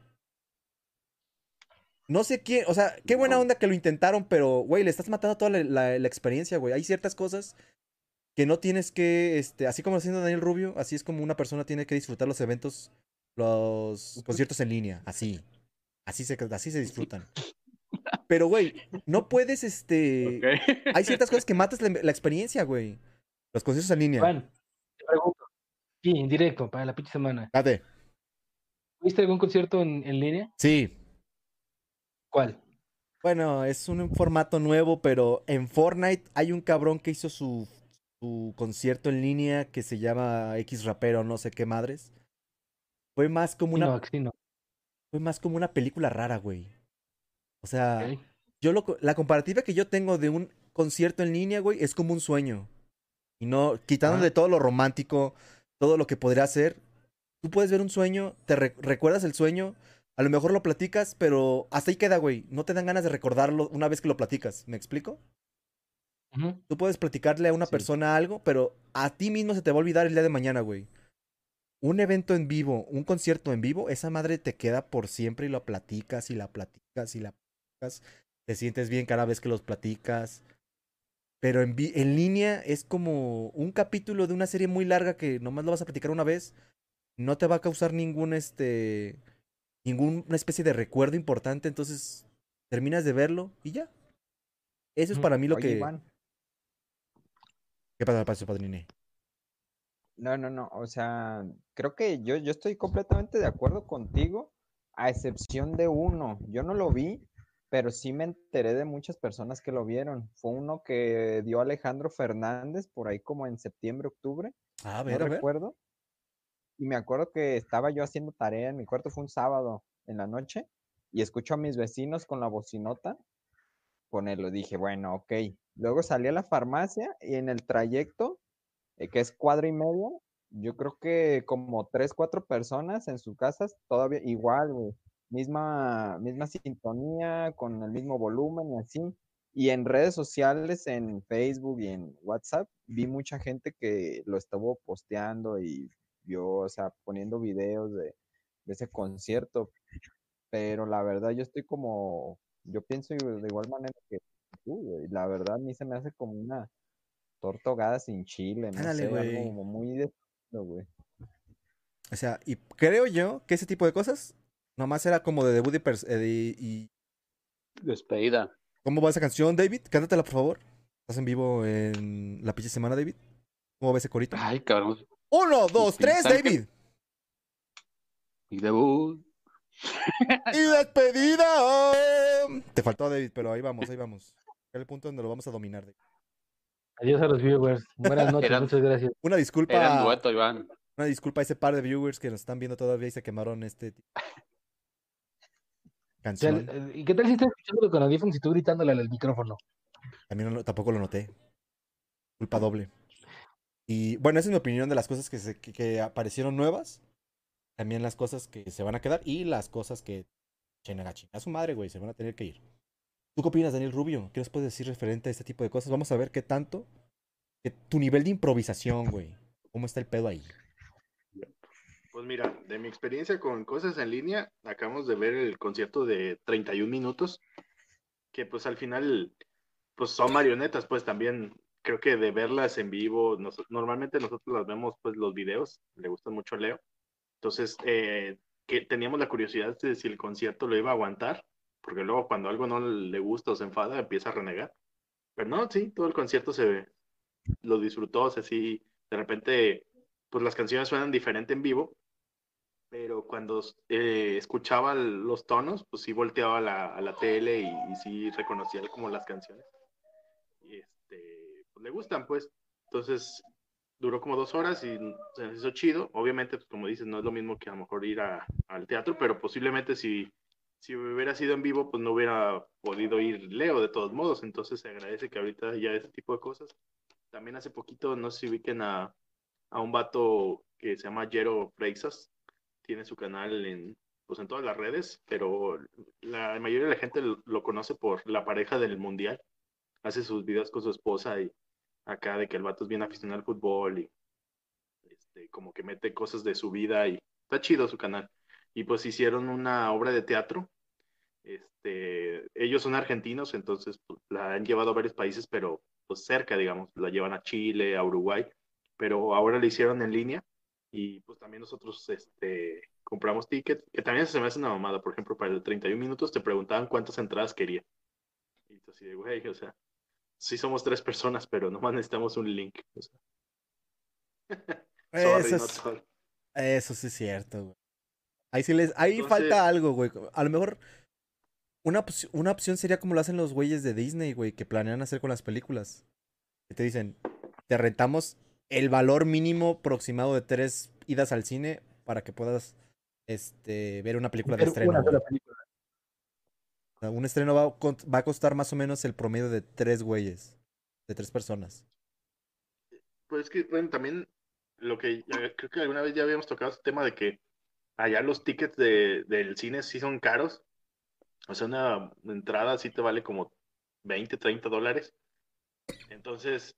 No sé quién, o sea, qué buena onda que lo intentaron, pero, güey, le estás matando toda la, la- la experiencia, güey. Hay ciertas cosas que no tienes que, este, así como haciendo Daniel Rubio, así es como una persona tiene que disfrutar los eventos, los conciertos en línea, así. Así se, así se disfrutan. Pero, güey, no puedes, este... Hay ciertas cosas que matas la, <laughs> la experiencia, güey. Los conciertos en línea. Juan, te pregunto. Sí, en directo, para la pinche semana. Date. ¿Viste algún concierto en, en línea? Sí. ¿Cuál? Bueno, es un formato nuevo, pero en Fortnite hay un cabrón que hizo su, su concierto en línea que se llama X Rapero, no sé qué madres. Fue más como Sí, una, no, sí, no. fue más como una película rara, güey. O sea, yo lo, la comparativa que yo tengo de un concierto en línea, güey, es como un sueño. Y no, quitándole Ajá. todo lo romántico, todo lo que podría ser. Tú puedes ver un sueño, te re- recuerdas el sueño, a lo mejor lo platicas, pero hasta ahí queda, güey. No te dan ganas de recordarlo una vez que lo platicas. ¿Me explico? Tú puedes platicarle a una Sí. persona algo, pero a ti mismo se te va a olvidar el día de mañana, güey. Un evento en vivo, un concierto en vivo, esa madre te queda por siempre y lo platicas y la platicas y la Te sientes bien cada vez que los platicas. Pero en, en línea es como un capítulo de una serie muy larga que nomás lo vas a platicar una vez. No te va a causar ningún, este, ninguna especie de recuerdo importante. Entonces, terminas de verlo y ya. Eso es Ujú. para mí lo Oye, que... Iván, ¿Qué pasa, paso, padrine? no, no, no, o sea, creo que yo, yo estoy completamente de acuerdo contigo, a excepción de uno. Yo no lo vi, pero sí me enteré de muchas personas que lo vieron. Fue uno que dio Alejandro Fernández por ahí como en septiembre, octubre, A no ver, a ver. recuerdo. Y me acuerdo que estaba yo haciendo tarea en mi cuarto, fue un sábado en la noche, y escucho a mis vecinos con la bocinota ponerlo. Dije, bueno, ok. Luego salí a la farmacia y en el trayecto, eh, que es cuadra y media, yo creo que como tres, cuatro personas en sus casas, todavía igual, güey. Misma, misma sintonía, con el mismo volumen y así. Y en redes sociales, en Facebook y en WhatsApp, vi mucha gente que lo estuvo posteando y vio, o sea, poniendo videos de, de ese concierto. Pero la verdad, yo estoy como, yo pienso de igual manera que tú, güey. La verdad, a mí se me hace como una torta ahogada sin chile, no Ándale, sé, algo como muy de, güey. O sea, y creo yo que ese tipo de cosas nomás era como de debut y, eh, y- Despedida. ¿Cómo va esa canción, David? Cántatela, por favor. Estás en vivo en la pinche semana, David. ¿Cómo va ese corito? Ay, cabrón. Uno, dos, tres, David. Y debut. <laughs> Y despedida. Te faltó, David, pero ahí vamos, ahí vamos. Es el punto donde lo vamos a dominar. David. Adiós a los viewers. Buenas <laughs> noches, Eran- muchas gracias. Una disculpa. Eran dueto, Iván. Una disculpa a ese par de viewers que nos están viendo todavía y se quemaron este O sea, el- ¿Y qué tal si estás escuchándolo con audífonos y tú gritándole al micrófono? También no tampoco lo noté. Culpa doble. Y bueno, esa es mi opinión de las cosas que, se, que, que aparecieron nuevas. También las cosas que se van a quedar y las cosas que chenagachi. A su madre, güey, se van a tener que ir. ¿Tú qué opinas, Daniel Rubio? ¿Qué nos puedes decir referente a este tipo de cosas? Vamos a ver qué tanto. que tu nivel de improvisación, güey. ¿Cómo está el pedo ahí? Pues mira, de mi experiencia con cosas en línea, acabamos de ver el concierto de 31 minutos, que pues al final, pues son marionetas, pues también creo que de verlas en vivo, nos- normalmente nosotros las vemos pues los videos, le gustan mucho Leo, entonces eh, que teníamos la curiosidad de si el concierto lo iba a aguantar, porque luego cuando algo no le gusta o se enfada, empieza a renegar, pero no, sí, todo el concierto se lo disfrutó, o sea, sí, de repente, pues las canciones suenan diferente en vivo, pero cuando eh, escuchaba los tonos, pues sí volteaba a la, a la tele y, y sí reconocía como las canciones. Y este, pues le gustan, pues. Entonces, duró como dos horas y se hizo chido. Obviamente, pues como dices, no es lo mismo que a lo mejor ir a- al teatro, pero posiblemente si, si hubiera sido en vivo, pues no hubiera podido ir Leo de todos modos. Entonces, se agradece que ahorita ya ese tipo de cosas. También hace poquito, no sé si ubiquen a, a un vato que se llama Jero Freixas tiene su canal en, pues en todas las redes, pero la mayoría de la gente lo, conoce por la pareja del mundial. Hace sus videos con su esposa y acá de que el vato es bien aficionado al fútbol y este, como que mete cosas de su vida y está chido su canal. Y pues hicieron una obra de teatro. Este, ellos son argentinos, entonces pues, la han llevado a varios países, pero pues cerca, digamos, la llevan a Chile, a Uruguay, pero ahora la hicieron en línea y pues también nosotros este, compramos tickets, que también se me hace una mamada, por ejemplo, para el 31 minutos te preguntaban cuántas entradas quería. Y tú así de, güey, o sea, sí somos tres personas, pero nomás necesitamos un link. O sea. <laughs> Sorry, Eso, es- eso sí es cierto, güey. Ahí sí les, ahí Entonces- falta algo, güey. A lo mejor una, una opción sería como lo hacen los güeyes de Disney, güey, que planean hacer con las películas. Que te dicen, te rentamos el valor mínimo aproximado de tres idas al cine para que puedas este, ver una película de estreno. una güey. sola película. O sea, un estreno va va a costar más o menos el promedio de tres güeyes, de tres personas. Pues es que, bueno, también lo que ya- creo que alguna vez ya habíamos tocado ese tema de que allá los tickets de, del cine sí son caros. O sea, una entrada sí te vale como 20, 30 dólares. Entonces,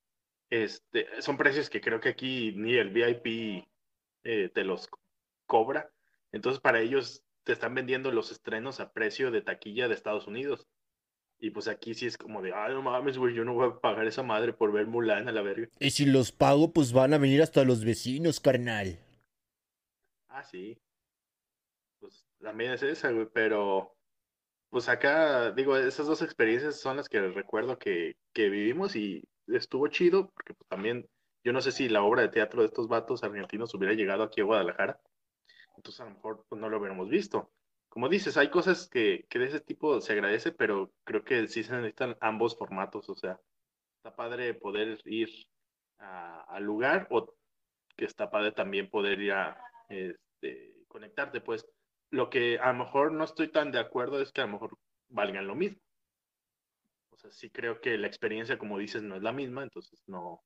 este, son precios que creo que aquí ni el VIP eh, te los co- cobra. Entonces, para ellos te están vendiendo los estrenos a precio de taquilla de Estados Unidos. Y pues aquí sí es como de, ah, no mames, güey, yo no voy a pagar esa madre por ver Mulan a la verga. Y si los pago, pues van a venir hasta los vecinos, carnal. Ah, sí. Pues también es esa, güey, pero pues acá, digo, esas dos experiencias son las que recuerdo que, que vivimos y estuvo chido, porque pues, también, yo no sé si la obra de teatro de estos vatos argentinos hubiera llegado aquí a Guadalajara, entonces a lo mejor pues, no lo hubiéramos visto. Como dices, hay cosas que, que de ese tipo se agradece, pero creo que sí se necesitan ambos formatos, o sea, está padre poder ir al lugar o que está padre también poder ir a este, conectarte, pues lo que a lo mejor no estoy tan de acuerdo es que a lo mejor valgan lo mismo. O sea, sí creo que la experiencia, como dices, no es la misma, entonces no,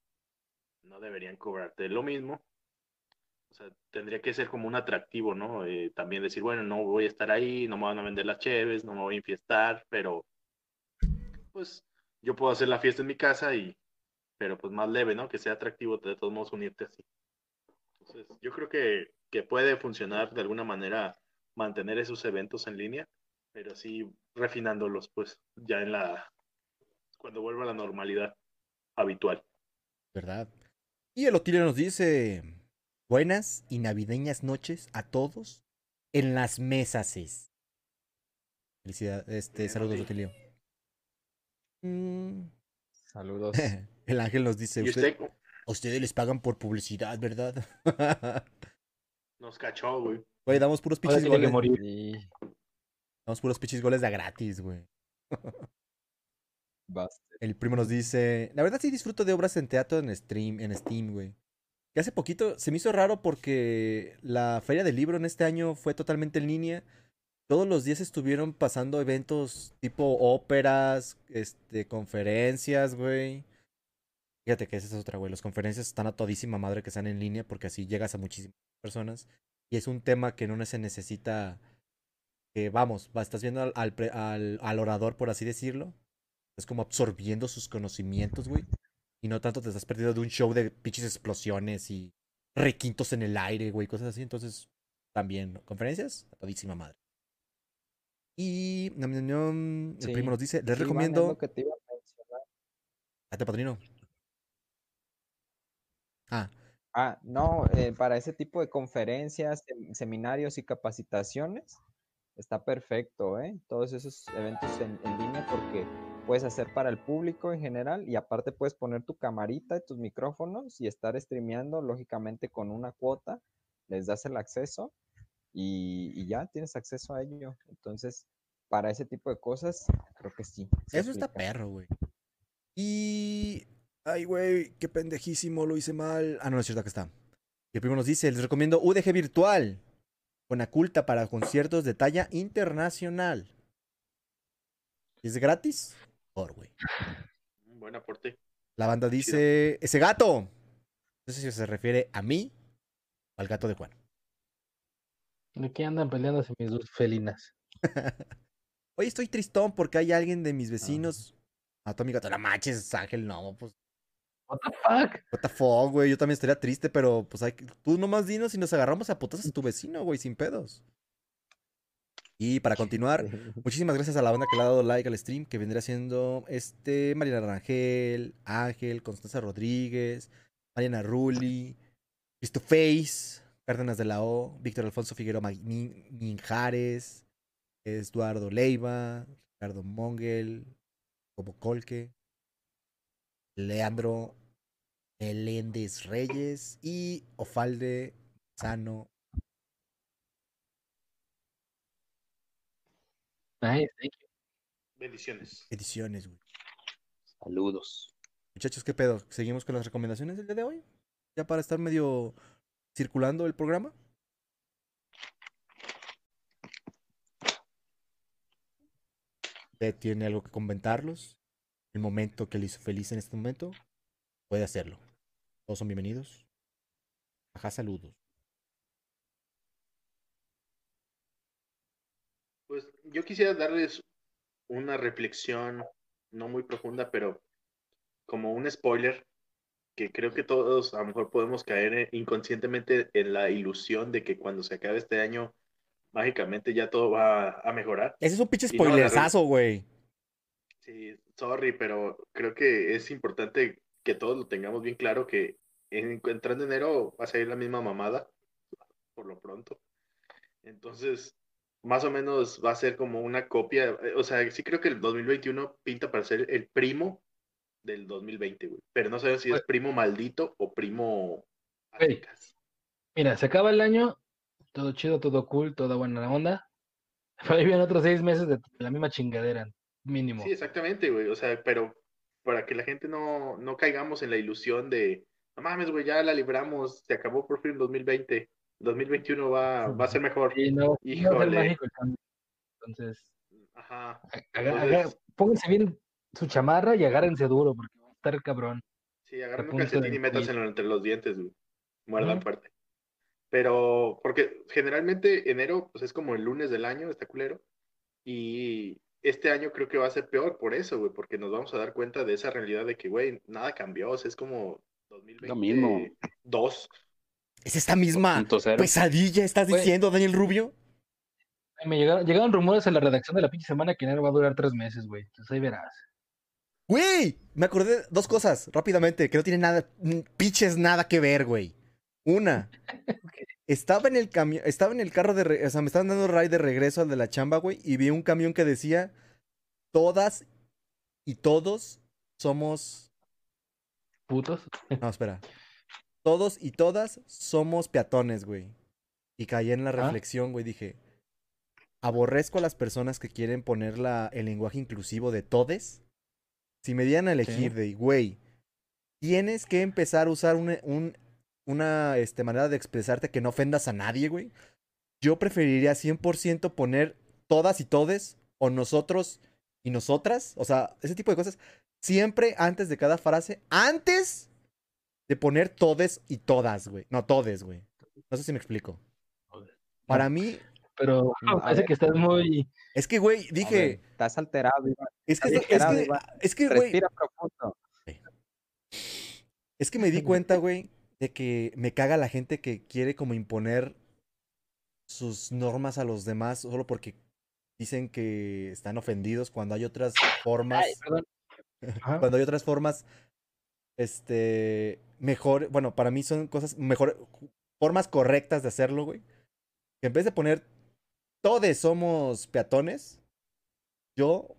no deberían cobrarte lo mismo. O sea, tendría que ser como un atractivo, ¿no? Eh, también decir, bueno, no voy a estar ahí, no me van a vender las cheves, no me voy a infiestar, pero pues yo puedo hacer la fiesta en mi casa y, pero pues más leve, ¿no? Que sea atractivo de todos modos unirte así. Entonces, yo creo que, que puede funcionar de alguna manera mantener esos eventos en línea, pero sí refinándolos, pues, ya en la, cuando vuelva a la normalidad habitual. ¿Verdad? Y el Otilio nos dice: Buenas y navideñas noches a todos en las mesases. Felicidades, este, Bien, saludos, Oti. Otilio. Mm, Saludos. <laughs> el ángel nos dice: "Usted- ustedes les pagan por publicidad, ¿verdad? <laughs> nos cachó, güey. Güey, damos puros pichis goles. Damos puros pichis goles de gratis, güey. <laughs> El primo nos dice, la verdad sí disfruto de obras en teatro en stream, en Steam, güey. Que hace poquito se me hizo raro porque la feria del libro en este año fue totalmente en línea. Todos los días estuvieron pasando eventos tipo óperas, este, conferencias, güey. Fíjate que esa es otra, güey. Las conferencias están a todísima madre que están en línea porque así llegas a muchísimas personas. Y es un tema que no se necesita que, vamos, va, estás viendo al- al orador, por así decirlo. Es como absorbiendo sus conocimientos, güey. Y no tanto te estás perdiendo de un show de pinches explosiones y requintos en el aire, güey, cosas así. Entonces, también, ¿no? conferencias, a todísima madre. Y el Sí. primo nos dice, les Sí, recomiendo. lo que te iba a mencionar. Date, padrino. Ah, Ah, no, eh, para ese tipo de conferencias, sem- seminarios y capacitaciones, está perfecto, ¿eh? Todos esos eventos en, en línea porque puedes hacer para el público en general y aparte puedes poner tu camarita y tus micrófonos y estar streameando, lógicamente con una cuota, les das el acceso y, y ya tienes acceso a ello. Entonces, para ese tipo de cosas, creo que sí. eso está perro, güey. Y. Ay, güey, qué pendejísimo, lo hice mal. Ah, no, es cierto, acá está. Y el primo nos dice: Les recomiendo UDG Virtual. Con culta para conciertos de talla internacional. ¿Es gratis? Por, güey. Buen aporte. La banda Chido. dice: Ese gato. No sé si se refiere a mí o al gato de Juan. ¿De qué andan peleándose mis dos felinas? <laughs> Hoy estoy tristón porque hay alguien de mis vecinos. A tu amigo, te la manches, Ángel, no, pues. What the fuck? What the fuck, güey. Yo también estaría triste, pero pues hay que... tú nomás dinos y nos agarramos a putas a tu vecino, güey, sin pedos. Y para continuar, <laughs> muchísimas gracias a la banda que le ha dado like al stream, que vendría siendo este Mariana Rangel, Ángel, Constanza Rodríguez, Mariana Rulli, Cristo Face, Cárdenas de la O, Víctor Alfonso Figueroa Minjares, Eduardo Leiva, Ricardo Mongel, Como Colque, Leandro Meléndez Reyes y Ofalde Sano. Nice, thank you. Bendiciones. Ediciones, güey. Saludos. Muchachos, ¿qué pedo? ¿Seguimos con las recomendaciones del día de hoy? Ya para estar medio circulando el programa. ¿Usted tiene algo que comentarlos? El momento que le hizo feliz en este momento, puede hacerlo. Todos son bienvenidos. Ajá, saludos. Pues yo quisiera darles una reflexión no muy profunda, pero como un spoiler, que creo que todos a lo mejor podemos caer eh, inconscientemente en la ilusión de que cuando se acabe este año, mágicamente ya todo va a mejorar. Ese es un pinche no, spoilersazo, güey. Sí, sorry, pero creo que es importante que todos lo tengamos bien claro que en, entrando enero va a salir la misma mamada, por lo pronto. Entonces, más o menos va a ser como una copia, eh, o sea, sí creo que el 2021 pinta para ser el primo del 2020, güey. Pero no sé si es primo maldito o primo secas. Mira, se acaba el año, todo chido, todo cool, toda buena onda. <laughs> Pero ahí vienen otros seis meses de la misma chingadera, mínimo. Sí, exactamente, güey. O sea, pero para que la gente no, no caigamos en la ilusión de, no mames, güey, ya la libramos, se acabó por fin el 2020. 2021 va, va a ser mejor. Y no, no va a ser Híjole. mágico el cambio. Entonces, Ajá. Entonces- pónganse bien su chamarra y agárrense duro, porque va a estar cabrón. Sí, agarren un calcetín y métanselo entre los dientes, güey. Muerdan fuerte. Pero, porque generalmente enero, pues es como el lunes del año, está culero. Y este año creo que va a ser peor por eso, güey, porque nos vamos a dar cuenta de esa realidad de que, güey, nada cambió, o sea, es como 2022. Lo mismo. Es esta misma pesadilla, estás diciendo, Daniel Rubio. Me llegaron, llegaron rumores en la redacción de la pinche semana que enero va a durar tres meses, güey. Entonces ahí verás. Güey, me acordé de dos cosas rápidamente que no tienen nada, piches nada que ver, güey. Una, <laughs> estaba en el camión, estaba en el carro de, re- o sea, me estaban dando ride de regreso al de la chamba, güey, y vi un camión que decía, todas y todos somos, Putos. no, espera, todos y todas somos peatones, güey. Y caí en la Ah. reflexión, güey, dije, aborrezco a las personas que quieren poner la, el lenguaje inclusivo de todes. Si me dieran a elegir de, güey, tienes que empezar a usar una, un- una este, manera de expresarte que no ofendas a nadie, güey. Yo preferiría 100% poner todas y todes o nosotros y nosotras. O sea, ese tipo de cosas. Siempre antes de cada frase. Antes de poner todes y todas, güey. No, todes, güey. No sé si me explico. Para mí, Pero parece ver. que estás muy. es que, güey, ver, dije. estás alterado, Iván. Es que, es, que, Iván. es que, güey, Respira profundo. Es que me di <laughs> cuenta, güey, de que me caga la gente que quiere como imponer sus normas a los demás solo porque dicen que están ofendidos cuando hay otras formas, Ay, <laughs> cuando hay otras formas, este, mejor, bueno, para mí son cosas mejor, formas correctas de hacerlo, güey. Que en vez de poner todos somos peatones, yo,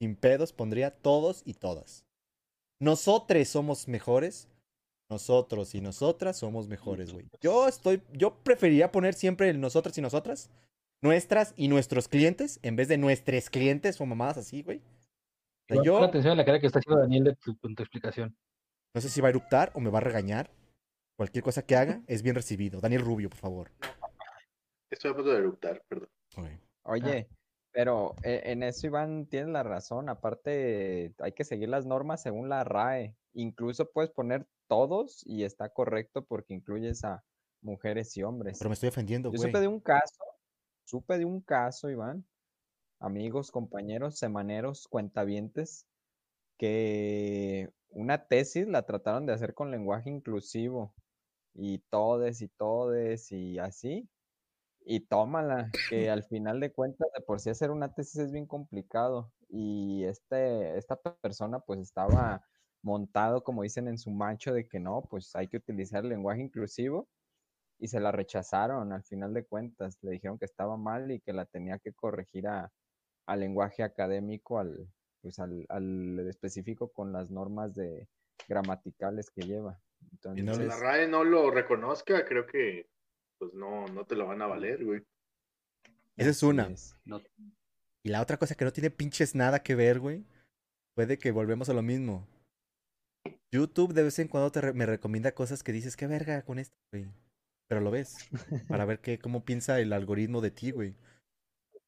sin pedos, pondría todos y todas. Nosotros somos mejores. Nosotros y nosotras somos mejores, güey. Yo estoy, yo preferiría poner siempre el nosotras y nosotras, nuestras y nuestros clientes, en vez de nuestros clientes o mamadas así, güey. O sea, atención a la cara que está haciendo Daniel de tu, con tu explicación. No sé si va a eruptar o me va a regañar. Cualquier cosa que haga es bien recibido. Daniel Rubio, por favor. Estoy a punto de eructar, perdón. Oye, pero eh, en eso Iván tiene la razón. Aparte, hay que seguir las normas según la RAE. Incluso puedes poner todos y está correcto porque incluyes a mujeres y hombres. Pero me estoy ofendiendo, Yo güey. supe de un caso, supe de un caso, Iván, amigos, compañeros, semaneros, cuentavientes, que una tesis la trataron de hacer con lenguaje inclusivo y todes y todes y así. Y tómala, que al final de cuentas, de por sí hacer una tesis es bien complicado. Y este, esta pe- persona pues estaba montado, como dicen en su macho, de que no, pues hay que utilizar el lenguaje inclusivo y se la rechazaron al final de cuentas. Le dijeron que estaba mal y que la tenía que corregir a, al lenguaje académico, al, pues al, al específico con las normas de gramaticales que lleva. no Si les- Entonces, la RAE no lo reconozca, creo que pues no, no te lo van a valer, güey. Esa es una. es. No, Y la otra cosa que no tiene pinches nada que ver, güey. Puede que volvemos a lo mismo. YouTube de vez en cuando te re- me recomienda cosas que dices, qué verga con esto, güey. Pero lo ves. Para ver qué, cómo piensa el algoritmo de ti, güey.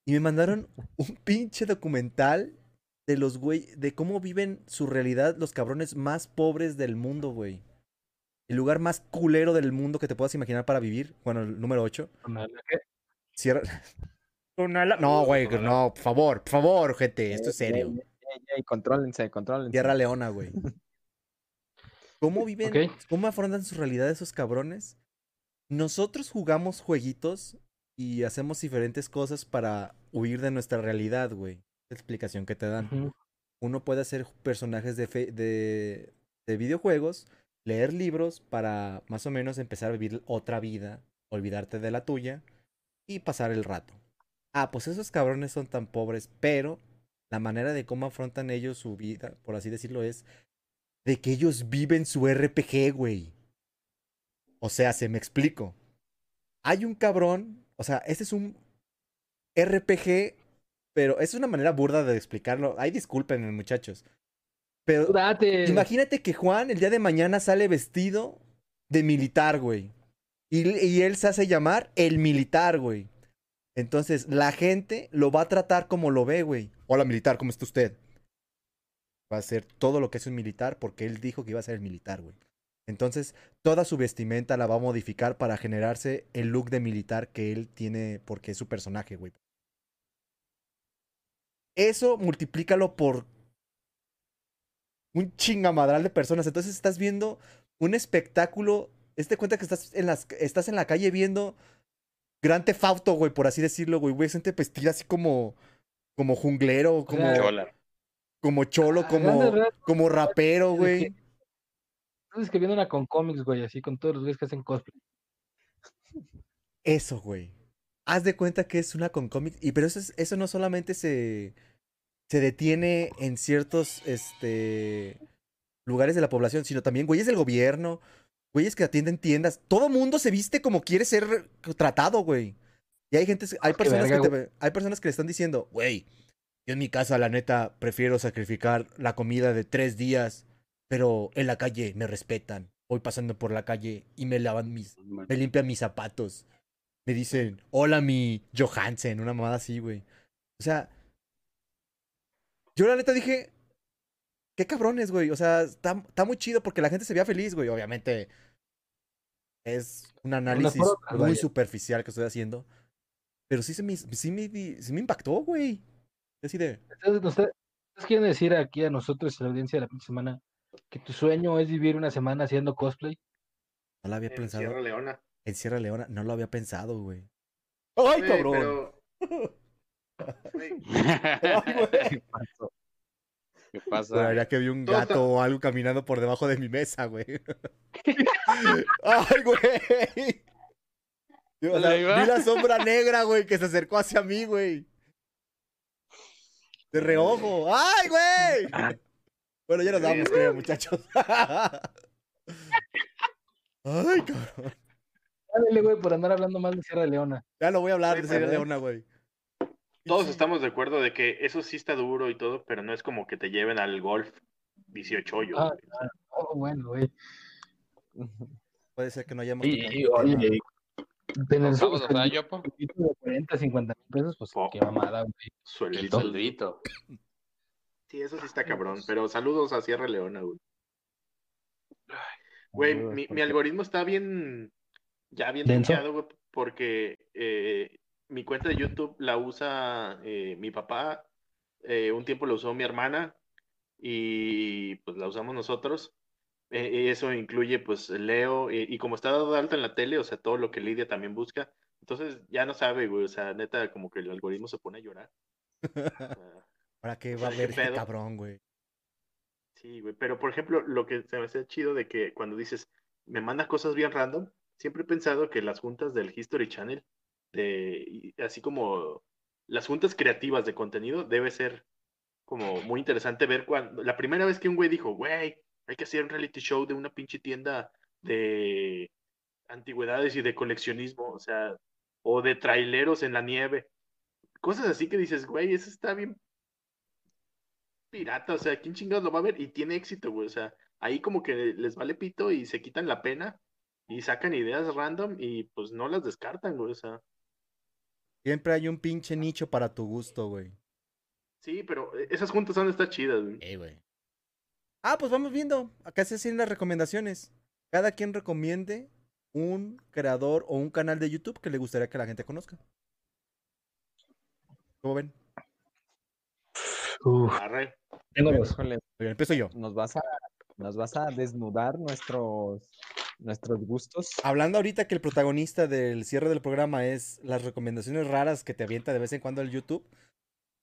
Y me mandaron un pinche documental de los güey, de cómo viven su realidad los cabrones más pobres del mundo, güey. El lugar más culero del mundo que te puedas imaginar para vivir. Bueno, el número 8. Cierra. Tonala- No, güey, no, por favor, por favor, gente, esto es serio. contrólense, contrólense. Tierra Leona, güey. <laughs> ¿Cómo viven, cómo afrontan su realidad esos cabrones? Nosotros jugamos jueguitos y hacemos diferentes cosas para huir de nuestra realidad, güey. Explicación que te dan. Uno puede hacer personajes de, fe- de, de videojuegos, leer libros para más o menos empezar a vivir otra vida, olvidarte de la tuya y pasar el rato. Ah, pues esos cabrones son tan pobres, pero la manera de cómo afrontan ellos su vida, por así decirlo, es de que ellos viven su RPG, güey. O sea, se me explico. Hay un cabrón, o sea, este es un RPG, pero es una manera burda de explicarlo. Ay, disculpen, muchachos. Pero Date. imagínate que Juan el día de mañana sale vestido de militar, güey. Y, y él se hace llamar el militar, güey. Entonces, la gente lo va a tratar como lo ve, güey. Hola, militar, ¿cómo está usted? Va a hacer todo lo que es un militar porque él dijo que iba a ser el militar, güey. Entonces, toda su vestimenta la va a modificar para generarse el look de militar que él tiene porque es su personaje, güey. Eso multiplícalo por un chingamadral de personas. Entonces estás viendo un espectáculo. Este cuenta que estás en, las, estás en la calle viendo Gran Tefauto, güey, por así decirlo, güey. Güey, gente vestida así como, como junglero, como, Chola. como cholo, a como, como rapero, güey. que- Estás escribiendo una con cómics, güey, así con todos los güeyes que hacen cosplay. Eso, güey. Haz de cuenta que es una con. Y pero eso, es- eso no solamente se, se detiene en ciertos este, lugares de la población, sino también güeyes del gobierno, güeyes que atienden tiendas. Todo mundo se viste como quiere ser tratado, güey. Y hay gente, hay qué personas que te- hay personas que le están diciendo, güey, yo en mi casa, la neta, prefiero sacrificar la comida de tres días, pero en la calle me respetan. Voy pasando por la calle y me lavan mis, me limpian mis zapatos. Me dicen, hola mi Johansen, una mamada así, güey. O sea, yo la neta dije, qué cabrones, güey. O sea, está, está muy chido porque la gente se veía feliz, güey. Obviamente es un análisis muy vaya. superficial que estoy haciendo. Pero sí, se me, sí, me, sí me impactó, güey. Así de, Entonces, ¿ustedes quieren decir aquí a nosotros, a la audiencia de la semana, que tu sueño es vivir una semana haciendo cosplay? no lo había En pensado. Sierra Leona. En Sierra Leona, no lo había pensado, güey. ¡Ay, cabrón! pero- <laughs> Güey, ¡Ay, güey! <laughs> ¿Qué pasó? ¿Qué pasa? Juraría que vi un gato o algo caminando por debajo de mi mesa, güey. <laughs> ¡Ay, güey! O sea, vi la sombra negra, güey, que se acercó hacia mí, güey. De reojo. ¡Ay, güey! Bueno, ya nos vamos, creo, muchachos. ¡Ay, cabrón! Dale, güey, por andar hablando mal de Sierra Leona. Ya lo voy a hablar de Sierra pero- Leona, güey. todos estamos de acuerdo de que eso sí está duro y todo, pero no es como que te lleven al golf 18 hoyos. Ah, Oh, bueno, güey. Puede ser que no hayamos Y, y, oye, tener su de 40, 50 mil pesos, pues Oh. qué mamada, güey. el sueldito. soldito. Sí, eso sí está cabrón, pero saludos a Sierra Leona, güey. Güey, mi, mi algoritmo está bien, ya bien ¿Denso? tuneado, güey, porque eh, mi cuenta de YouTube la usa eh, mi papá, eh, un tiempo la usó mi hermana y pues la usamos nosotros. Eh, y eso incluye pues Leo y, como está dado de alta en la tele, o sea, todo lo que Lidia también busca. Entonces ya no sabe, güey, o sea, neta, como que el algoritmo se pone a llorar. Sea, <laughs> ¿Para qué <laughs> va a ver ¿qué este cabrón, güey? Sí, güey, pero por ejemplo, lo que se me hace chido de que cuando dices, me manda cosas bien random, siempre he pensado que las juntas del History Channel, de, así como las juntas creativas de contenido, debe ser como muy interesante ver cuando, la primera vez que un güey dijo, güey, hay que hacer un reality show de una pinche tienda de antigüedades y de coleccionismo, o sea, o de traileros en la nieve, cosas así que dices, güey, eso está bien pirata, o sea, ¿quién chingados lo va a ver? Y tiene éxito, güey, o sea, ahí como que les vale pito y se quitan la pena y sacan ideas random y pues no las descartan, güey, o sea, Siempre hay un pinche nicho para tu gusto, güey. sí, pero eh, esas juntas son estar chidas, güey. Eh, güey. Ah, pues vamos viendo. Acá se hacen las recomendaciones. Cada quien recomiende un creador o un canal de YouTube que le gustaría que la gente conozca. ¿Cómo ven? Uf, Arre. tengo Oigan, empiezo yo. nos vas a, nos vas a desnudar nuestros, nuestros gustos. Hablando ahorita que el protagonista del cierre del programa es las recomendaciones raras que te avienta de vez en cuando el YouTube.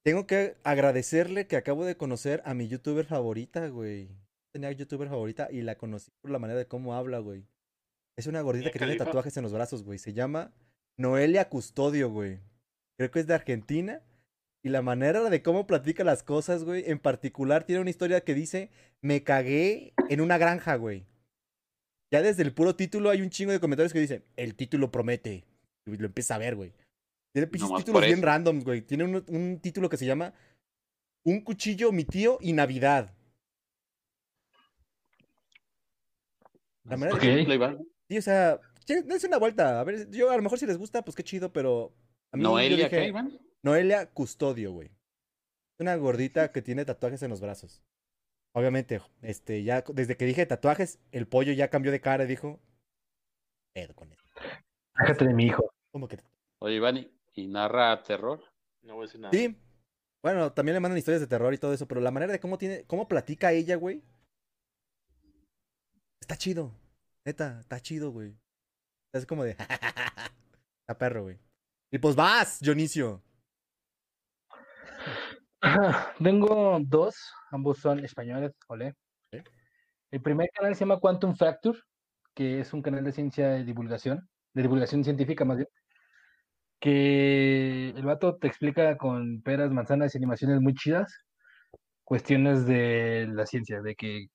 Tengo que agradecerle que acabo de conocer a mi youtuber favorita, güey. Tenía youtuber favorita y la conocí por la manera de cómo habla, güey. Es una gordita que tiene tatuajes en los brazos, güey. Se llama Noelia Custodio, güey. Creo que es de Argentina. Y la manera de cómo platica las cosas, güey. En particular, tiene una historia que dice: Me cagué en una granja, güey. Ya desde el puro título hay un chingo de comentarios que dicen: El título promete. Y lo empieza a ver, güey. Tiene pinches títulos bien randoms, güey. Tiene un, un título que se llama Un cuchillo, mi tío y Navidad. La manera de Ok. Simple, Iván. Sí, o sea, dense una vuelta. A ver, yo a lo mejor si les gusta, pues qué chido, pero. A mí yo Noelia, dije, ¿qué, Iván? Noelia Custodio, güey. Es una gordita que tiene tatuajes en los brazos. Obviamente, este, ya desde que dije tatuajes, el pollo ya cambió de cara y dijo. Pedo con él. Déjate de mi hijo. ¿Cómo que? Oye, Iván, ¿y- ¿y narra terror? No voy a decir nada. Sí. Bueno, también le mandan historias de terror y todo eso, pero la manera de cómo tiene, cómo platica ella, güey. Está chido. Neta, está chido, güey. Es como de. Está perro, güey. Y pues vas, Dionisio. <laughs> Tengo dos, ambos son españoles, olé. Ok. El primer canal se llama Quantum Fracture, que es un canal de ciencia de divulgación, de divulgación científica más bien, que el vato te explica con peras, manzanas y animaciones muy chidas cuestiones de la ciencia, de que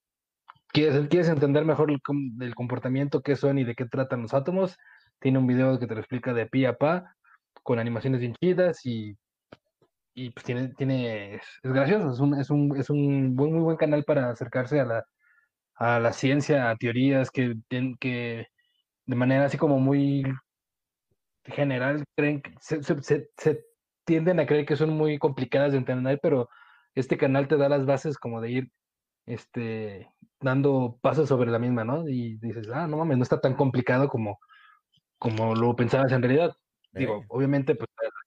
quieres, quieres entender mejor el, el comportamiento, qué son y de qué tratan los átomos. Tiene un video que te lo explica de pi a pa, con animaciones bien chidas y y pues tiene, tiene, es, es gracioso, es un, es un, es un buen, muy buen canal para acercarse a la, a la ciencia, a teorías que, que de manera así como muy general creen se, se- se- se tienden a creer que son muy complicadas de entender, pero este canal te da las bases como de ir este, dando pasos sobre la misma, ¿no? Y dices, ah, no mames, no está tan complicado como, como lo pensabas en realidad. Digo, obviamente, pues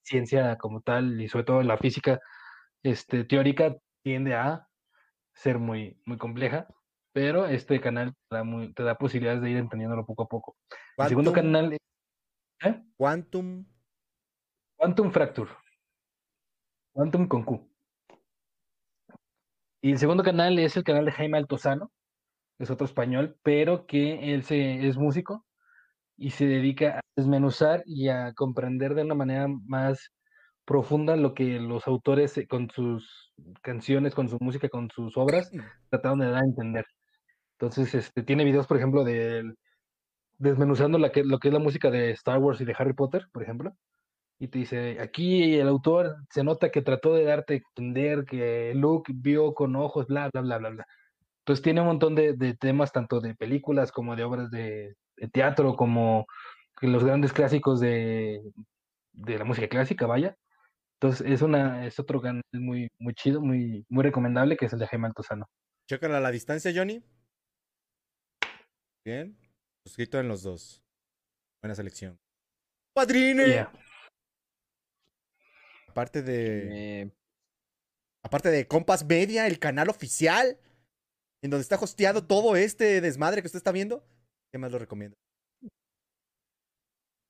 ciencia como tal y sobre todo la física este, teórica tiende a ser muy, muy compleja, pero este canal te da, muy- te da posibilidades de ir entendiéndolo poco a poco. El segundo canal es ¿eh? Quantum. Quantum Fracture. Quantum con Q. Y el segundo canal es el canal de Jaime Altozano, es otro español, pero que él se, es músico y se dedica a desmenuzar y a comprender de una manera más profunda lo que los autores eh, con sus canciones, con su música, con sus obras, trataron de dar a entender. Entonces, este, tiene videos, por ejemplo, de desmenuzando la que, lo que es la música de Star Wars y de Harry Potter, por ejemplo. Y te dice, aquí el autor se nota que trató de darte a entender que Luke vio con ojos, bla, bla, bla, bla, bla. Entonces tiene un montón de, de temas, tanto de películas como de obras de teatro, como los grandes clásicos de, de la música clásica, vaya. Entonces es una, es otro canal muy, muy chido, muy, muy recomendable, que es el de Jaime Altozano. Chécala a la distancia, Johnny. Bien. Suscrito en los dos. Buena selección. ¡Padrine! Yeah. Aparte de. Eh, Aparte de Compas Media, el canal oficial. En donde está hosteado todo este desmadre que usted está viendo. ¿Qué más lo recomiendo?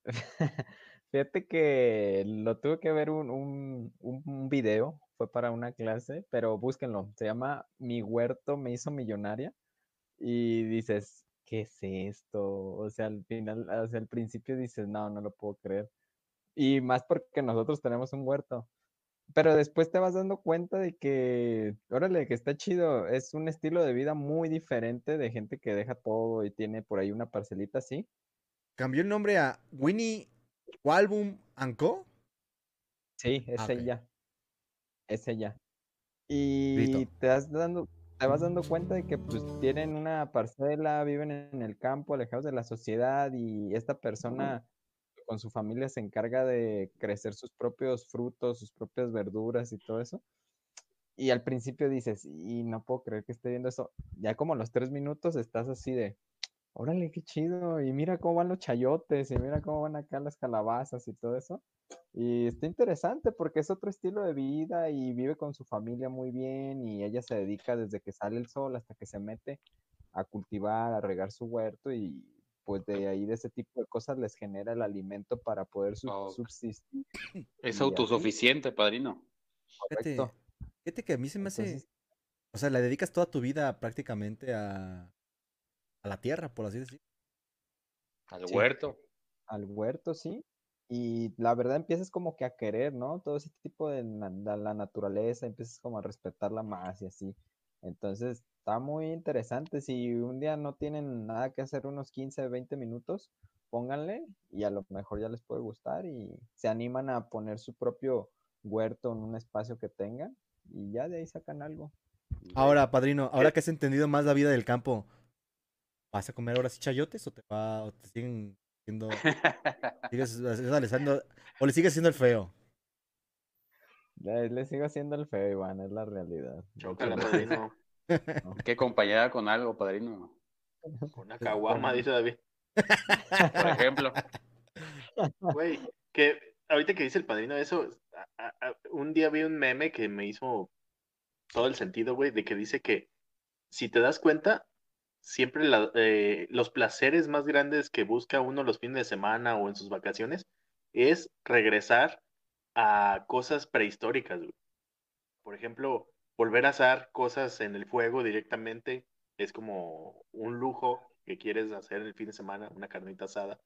<laughs> Fíjate que lo tuve que ver un, un, un- video, fue para una clase, pero búsquenlo. Se llama Mi huerto me hizo millonaria. Y dices, ¿qué es esto? O sea, al final, hacia el principio dices, no, no lo puedo creer. Y más porque nosotros tenemos un huerto. Pero después te vas dando cuenta de que, órale, que está chido. Es un estilo de vida muy diferente de gente que deja todo y tiene por ahí una parcelita así. Cambió el nombre a Winnie Walbum Co. Sí, es Ah, ok. ella. Es ella. Y te vas dando, te vas dando cuenta de que pues tienen una parcela, viven en el campo, alejados de la sociedad, y esta persona con su familia se encarga de crecer sus propios frutos, sus propias verduras y todo eso. Y al principio dices, y no puedo creer que esté viendo eso. Ya como los tres minutos estás así de, órale, qué chido, y mira cómo van los chayotes, y mira cómo van acá las calabazas y todo eso. Y está interesante porque es otro estilo de vida y vive con su familia muy bien y ella se dedica desde que sale el sol hasta que se mete a cultivar, a regar su huerto y pues de ahí de ese tipo de cosas les genera el alimento para poder sub- Oh. subsistir. <clears throat> Es Y autosuficiente, padrino. Fíjate, correcto. fíjate que a mí se me hace. O sea, le dedicas toda tu vida prácticamente a, a la tierra, por así decirlo. Al Sí. huerto. al huerto, sí. Y la verdad empiezas como que a querer, ¿no? Todo ese tipo de la naturaleza, empiezas como a respetarla más y así. Entonces, está muy interesante. Si un día no tienen nada que hacer unos 15, 20 minutos, pónganle y a lo mejor ya les puede gustar y se animan a poner su propio huerto en un espacio que tengan y ya de ahí sacan algo. Ahora, padrino, ahora que has entendido más la vida del campo, ¿vas a comer ahora sí chayotes o te va, o te siguen siendo, <laughs> sigues haciendo- o le sigues siendo el feo? Le, le sigo haciendo el feo, Iván, es la realidad. Chócala, hecho, Hay <laughs> que acompañada con algo, padrino. Con una <laughs> caguama, dice David. Por ejemplo. <laughs> Güey, que ahorita que dice el padrino eso, a- a- a- un día vi un meme que me hizo todo el sentido, güey, de que dice que si te das cuenta, siempre la- eh, los placeres más grandes que busca uno los fines de semana o en sus vacaciones es regresar a cosas prehistóricas, güey. Por ejemplo, volver a asar cosas en el fuego directamente es como un lujo que quieres hacer el fin de semana, una carnita asada.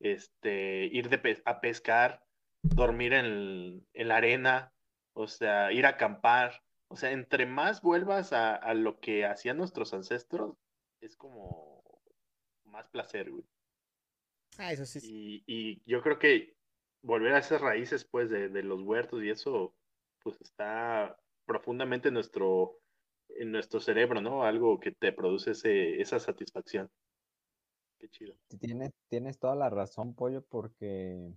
Este, ir de pe- a pescar, dormir en, en la arena, o sea, ir a acampar. O sea, entre más vuelvas a, a lo que hacían nuestros ancestros, es como más placer, güey. Ah, eso sí. sí. Y, y yo creo que volver a esas raíces, pues, de, de los huertos y eso, pues está profundamente en nuestro, en nuestro cerebro, ¿no? Algo que te produce ese, esa satisfacción. Qué chido. Tienes, tienes toda la razón, Pollo, porque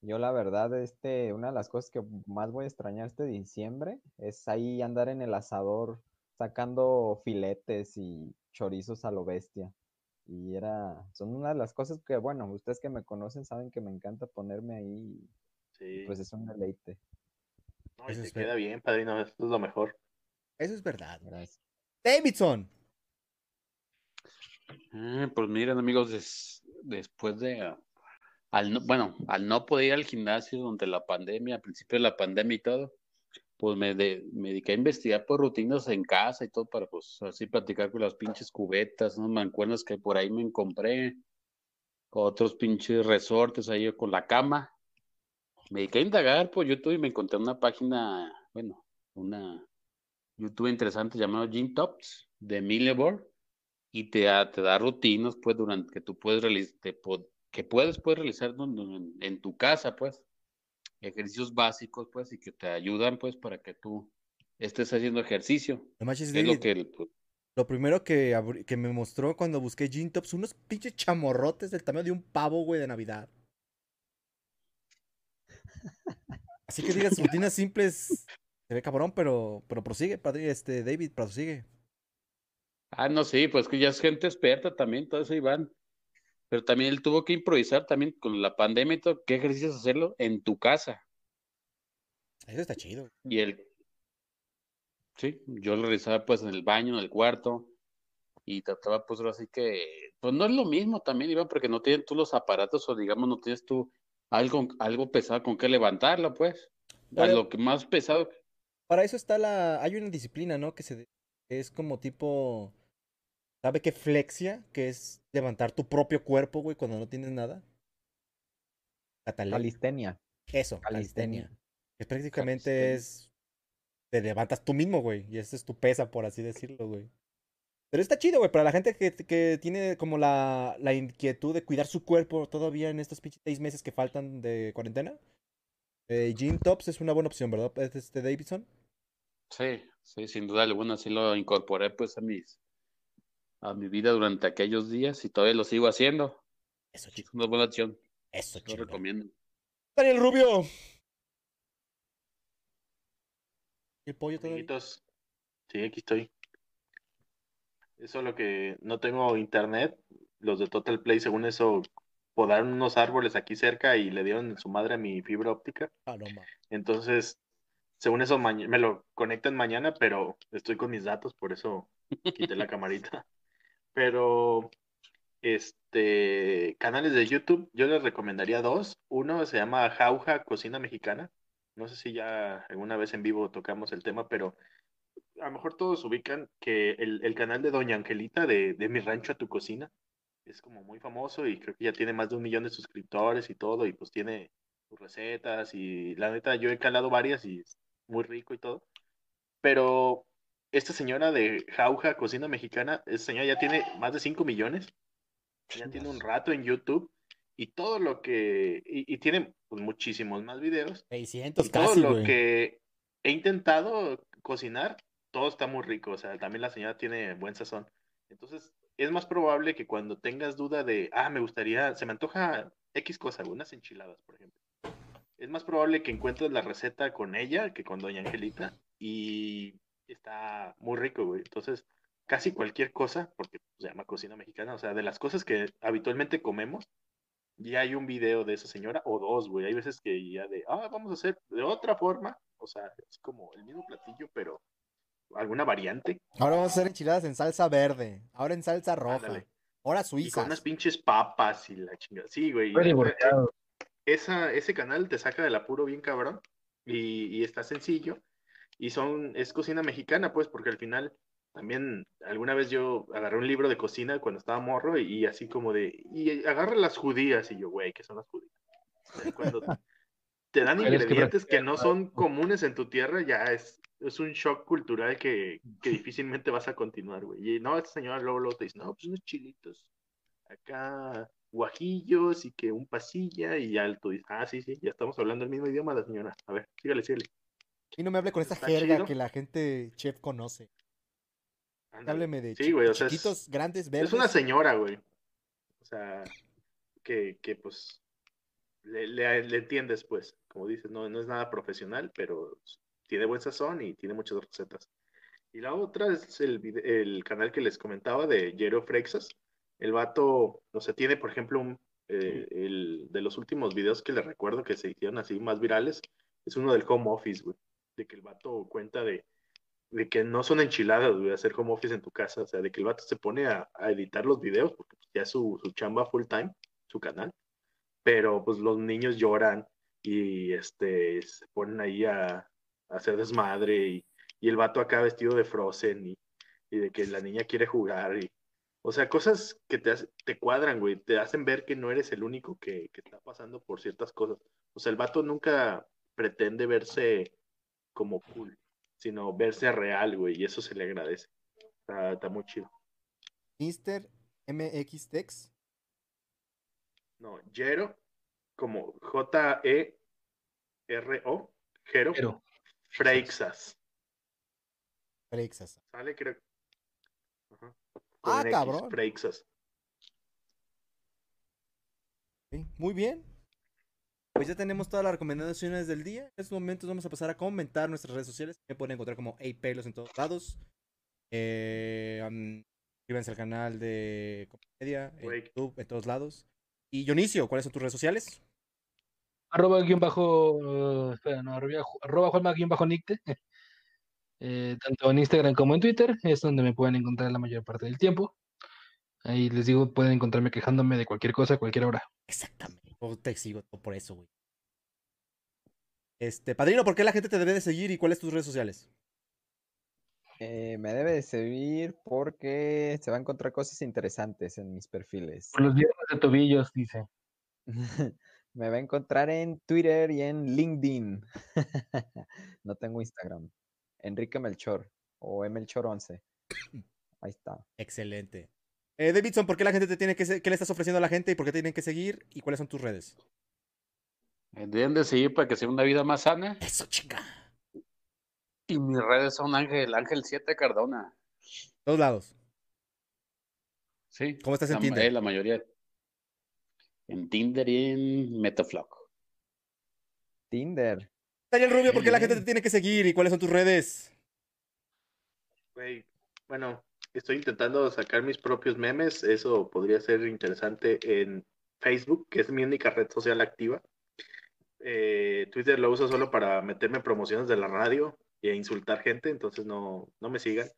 yo la verdad, este, una de las cosas que más voy a extrañar este diciembre es ahí andar en el asador sacando filetes y chorizos a lo bestia. Y era, son una de las cosas que, bueno, ustedes que me conocen saben que me encanta ponerme ahí, Sí. pues es un deleite. No, y eso te es ver- queda bien, padrino, esto es lo mejor. Eso es verdad. Gracias. Davidson. Ah, pues miren, amigos, des- después de, ah, al no- bueno, al no poder ir al gimnasio durante la pandemia, al principio de la pandemia y todo, pues me, de- me dediqué a investigar por rutinas en casa y todo para, pues, así platicar con las pinches cubetas, unas mancuernas que por ahí me compré, otros pinches resortes ahí con la cama. Me dediqué a indagar por YouTube y me encontré una página, bueno, una YouTube interesante llamada Gym Tops de Milleboard y te da, te da rutinas, pues, durante que tú puedes realizar, que puedes pues, realizar en, tu casa, pues, ejercicios básicos, pues, y que te ayudan, pues, para que tú estés haciendo ejercicio. No Es lo que, pues, Lo primero que, que me mostró cuando busqué Gin Tops, unos pinches chamorrotes del tamaño de un pavo, güey, de Navidad. Así que digas, rutinas simples, se ve cabrón, pero, pero prosigue, padre, este, David, prosigue. ah, no, sí, pues que ya es gente experta también, todo eso, Iván. Pero también él tuvo que improvisar también con la pandemia y todo, qué ejercicios hacerlo en tu casa. Eso está chido. Y él, sí, yo lo realizaba pues en el baño, en el cuarto, y trataba pues ahora sí que, pues no es lo mismo también, Iván, porque no tienes tú los aparatos o digamos no tienes tú algo, algo pesado con que levantarlo, pues. A Pero- lo que más pesado, Para eso está la. Hay una disciplina, ¿no? Que se de- que es como tipo. ¿Sabe qué flexia? Que es levantar tu propio cuerpo, güey, cuando no tienes nada. Catalea. Calistenia. Eso, calistenia. calistenia. Que prácticamente Calistenia. es. Te levantas tú mismo, güey. Y esa es tu pesa, por así decirlo, güey. Pero está chido, güey. Para la gente que, que tiene como la, la inquietud de cuidar su cuerpo todavía en estos pinches seis meses que faltan de cuarentena. Eh, Gym Tops es una buena opción, ¿verdad, este Davidson? sí, sí, sin duda alguna, sí lo incorporé pues a mis, a mi vida durante aquellos días y todavía lo sigo haciendo. Eso, Es chido. una buena opción, Eso, lo chido. recomiendo. Daniel Rubio. ¿Y el pollo todavía? Sí, aquí estoy. Eso es lo que no tengo internet. Los de Total Play, según eso, podaron unos árboles aquí cerca y le dieron en su madre a mi fibra óptica. Ah, no. Entonces, según eso, me lo conectan mañana, pero estoy con mis datos, por eso quité la <laughs> camarita. Pero, este, canales de YouTube, yo les recomendaría dos. Uno se llama Jauja Cocina Mexicana. no sé si ya alguna vez en vivo tocamos el tema, pero a lo mejor todos ubican que el, el canal de Doña Angelita de, de Mi Rancho a Tu Cocina es como muy famoso y creo que ya tiene más de un millón de suscriptores y todo, y pues tiene sus recetas y la neta yo he calado varias y es muy rico y todo. Pero esta señora de Jauja, Cocina Mexicana, esa señora ya tiene más de 5 millones, ya tiene un rato en YouTube y todo lo que, y, y tiene pues, muchísimos más videos. 600 Y todo casi, lo que he intentado cocinar, todo está muy rico. O sea, también la señora tiene buen sazón. Entonces, es más probable que cuando tengas duda de, ah, me gustaría, se me antoja X cosa, unas enchiladas, por ejemplo. Es más probable que encuentres la receta con ella que con Doña Angelita. Y está muy rico, güey. Entonces, casi cualquier cosa, porque se llama cocina mexicana, o sea, de las cosas que habitualmente comemos, ya hay un video de esa señora o dos, güey. Hay veces que ya de, ah, vamos a hacer de otra forma, o sea, es como el mismo platillo, pero alguna variante. Ahora vamos a hacer enchiladas en salsa verde. Ahora en salsa roja. Ándale. Ahora Y con suiza. unas pinches papas y la chingada. Sí, güey. Esa, ese canal te saca del apuro bien cabrón y, y está sencillo. Y son, es cocina mexicana, pues, porque al final también alguna vez yo agarré un libro de cocina cuando estaba morro y, y así como de, y agarra las judías y yo, güey, ¿qué son las judías? Y Cuando <laughs> te dan que ingredientes que no son comunes en tu tierra, ya es, es un shock cultural que, que difícilmente vas a continuar, güey. Y no, esta señora luego, luego te dice, no, pues unos chilitos, acá guajillos y que un pasilla y ya tú dices, ah, sí, sí, ya estamos hablando el mismo idioma la señora. A ver, sígale, sígale. Y no me hable con esa jerga chido. que la gente chef conoce. Ándale. Hábleme de Sí, chi- güey, o sea, es- chiquitos, grandes, verdes. Es una señora, güey. O sea, que, que pues le, le, le entiendes, pues, como dices, no, no es nada profesional, pero tiene buen sazón y tiene muchas recetas. Y la otra es el, el canal que les comentaba de Jero Frexas. El vato, o sea, tiene, por ejemplo, un, eh, el, de los últimos videos que le recuerdo que se hicieron así más virales, es uno del home office, güey. De que el vato cuenta de, de que no son enchiladas, güey, hacer home office en tu casa. O sea, de que el vato se pone a, a editar los videos, porque ya su, su chamba full time, su canal. Pero pues los niños lloran y este se ponen ahí a, a hacer desmadre y, y el vato acá vestido de Frozen y, y de que la niña quiere jugar y o sea, cosas que te, te cuadran, güey, te hacen ver que no eres el único que, que está pasando por ciertas cosas. O sea, el vato nunca pretende verse como cool, sino verse real, güey, y eso se le agradece. Está, está muy chido. Tex. No, Jero, como J-E-R-O, Jero, Pero, Freixas. Frexas. ¿Sale? Creo. Ajá. Ah, X, cabrón. Freixas. Sí, Muy bien. Pues ya tenemos todas las recomendaciones del día. En estos momentos vamos a pasar a comentar nuestras redes sociales. Me pueden encontrar como Pelos en todos lados. Eh, um, suscríbanse al canal de Comedia, en. YouTube, en todos lados. Y Dionisio, ¿cuáles son tus redes sociales? arroba guion bajo, eh, espera, no, arroba, arroba Juanma guion bajo Nicte. <laughs> Eh, tanto en Instagram como en Twitter, es donde me pueden encontrar la mayor parte del tiempo. Ahí les digo, pueden encontrarme quejándome de cualquier cosa a cualquier hora. Exactamente. Yo te sigo por eso, güey. Este, padrino, ¿por qué la gente te debe de seguir y cuáles tus redes sociales? Eh, me debe de seguir porque se va a encontrar cosas interesantes en mis perfiles. Por los viernes de tobillos, dice. <laughs> Me va a encontrar en Twitter y en LinkedIn. <laughs> No tengo Instagram. Enrique Melchor o Emelchor11. Ahí está. Excelente. Eh, Davidson, ¿por qué la gente te tiene que qué le estás ofreciendo a la gente y por qué te tienen que seguir y cuáles son tus redes? Eh, Deben de seguir para que sea una vida más sana. Eso, chinga. Y mis redes son Ángel, Ángel 7 Cardona. Todos lados. Sí. ¿Cómo estás en la, Tinder? eh, la mayoría. En Tinder y en Metaflock. Tinder. Daniel Rubio, ¿por qué la gente te tiene que seguir y cuáles son tus redes? Güey, bueno, estoy intentando sacar mis propios memes. Eso podría ser interesante en Facebook, que es mi única red social activa. Eh, Twitter lo uso solo para meterme promociones de la radio e insultar gente, entonces no, no me sigan,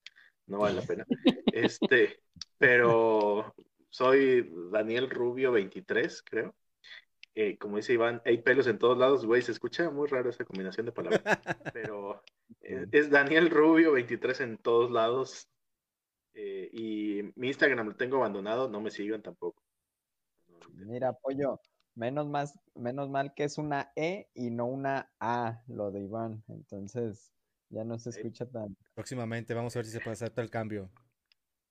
no vale la <laughs> pena. Este, pero soy Daniel Rubio 23, creo. eh, como dice Iván, hay pelos en todos lados, güey, se escucha muy raro esa combinación de palabras, pero eh, es Daniel Rubio 23 en todos lados. eh, y mi Instagram lo tengo abandonado, no me sigan tampoco. Mira, pollo, menos más, menos mal que es una E y no una A, lo de Iván. Entonces, ya no se escucha tan. Próximamente vamos a ver si se puede hacer todo el cambio.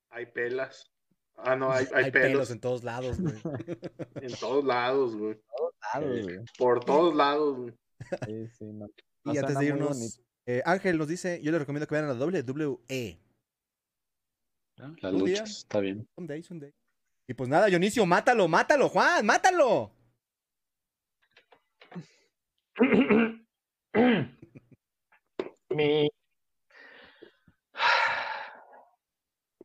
Hay pelas. Ah, no, hay, <laughs> hay pelos <laughs> en todos lados, güey. en todos lados, güey. Por todos lados, güey. Sí, sí, no. no Y antes de irnos, eh, Ángel nos dice, yo le recomiendo que vean a la WWE. La Un lucha, día. está bien. Someday, someday. Y pues nada, Dionisio, mátalo, mátalo, Juan, mátalo. <clears throat> <clears throat> <clears throat> Mi...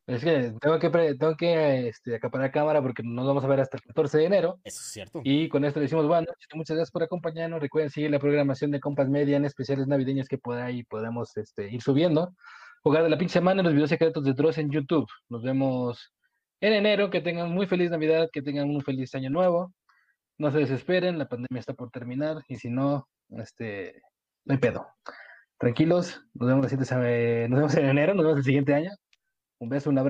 Es que tengo que, tengo que este, acaparar cámara porque nos vamos a ver hasta el 14 de enero. Eso es cierto. Y con esto le decimos buenas noches, muchas gracias por acompañarnos. Recuerden seguir la programación de Compas Media en especiales navideños que por ahí podemos este, ir subiendo. Jugar de la pinche semana, los videos secretos de Dross en YouTube. Nos vemos en enero. Que tengan muy feliz Navidad, que tengan un feliz año nuevo. No se desesperen, la pandemia está por terminar. Y si no, este, no hay pedo. Tranquilos, nos vemos, sema- nos vemos en enero, nos vemos el siguiente año. Un beso, un abrazo.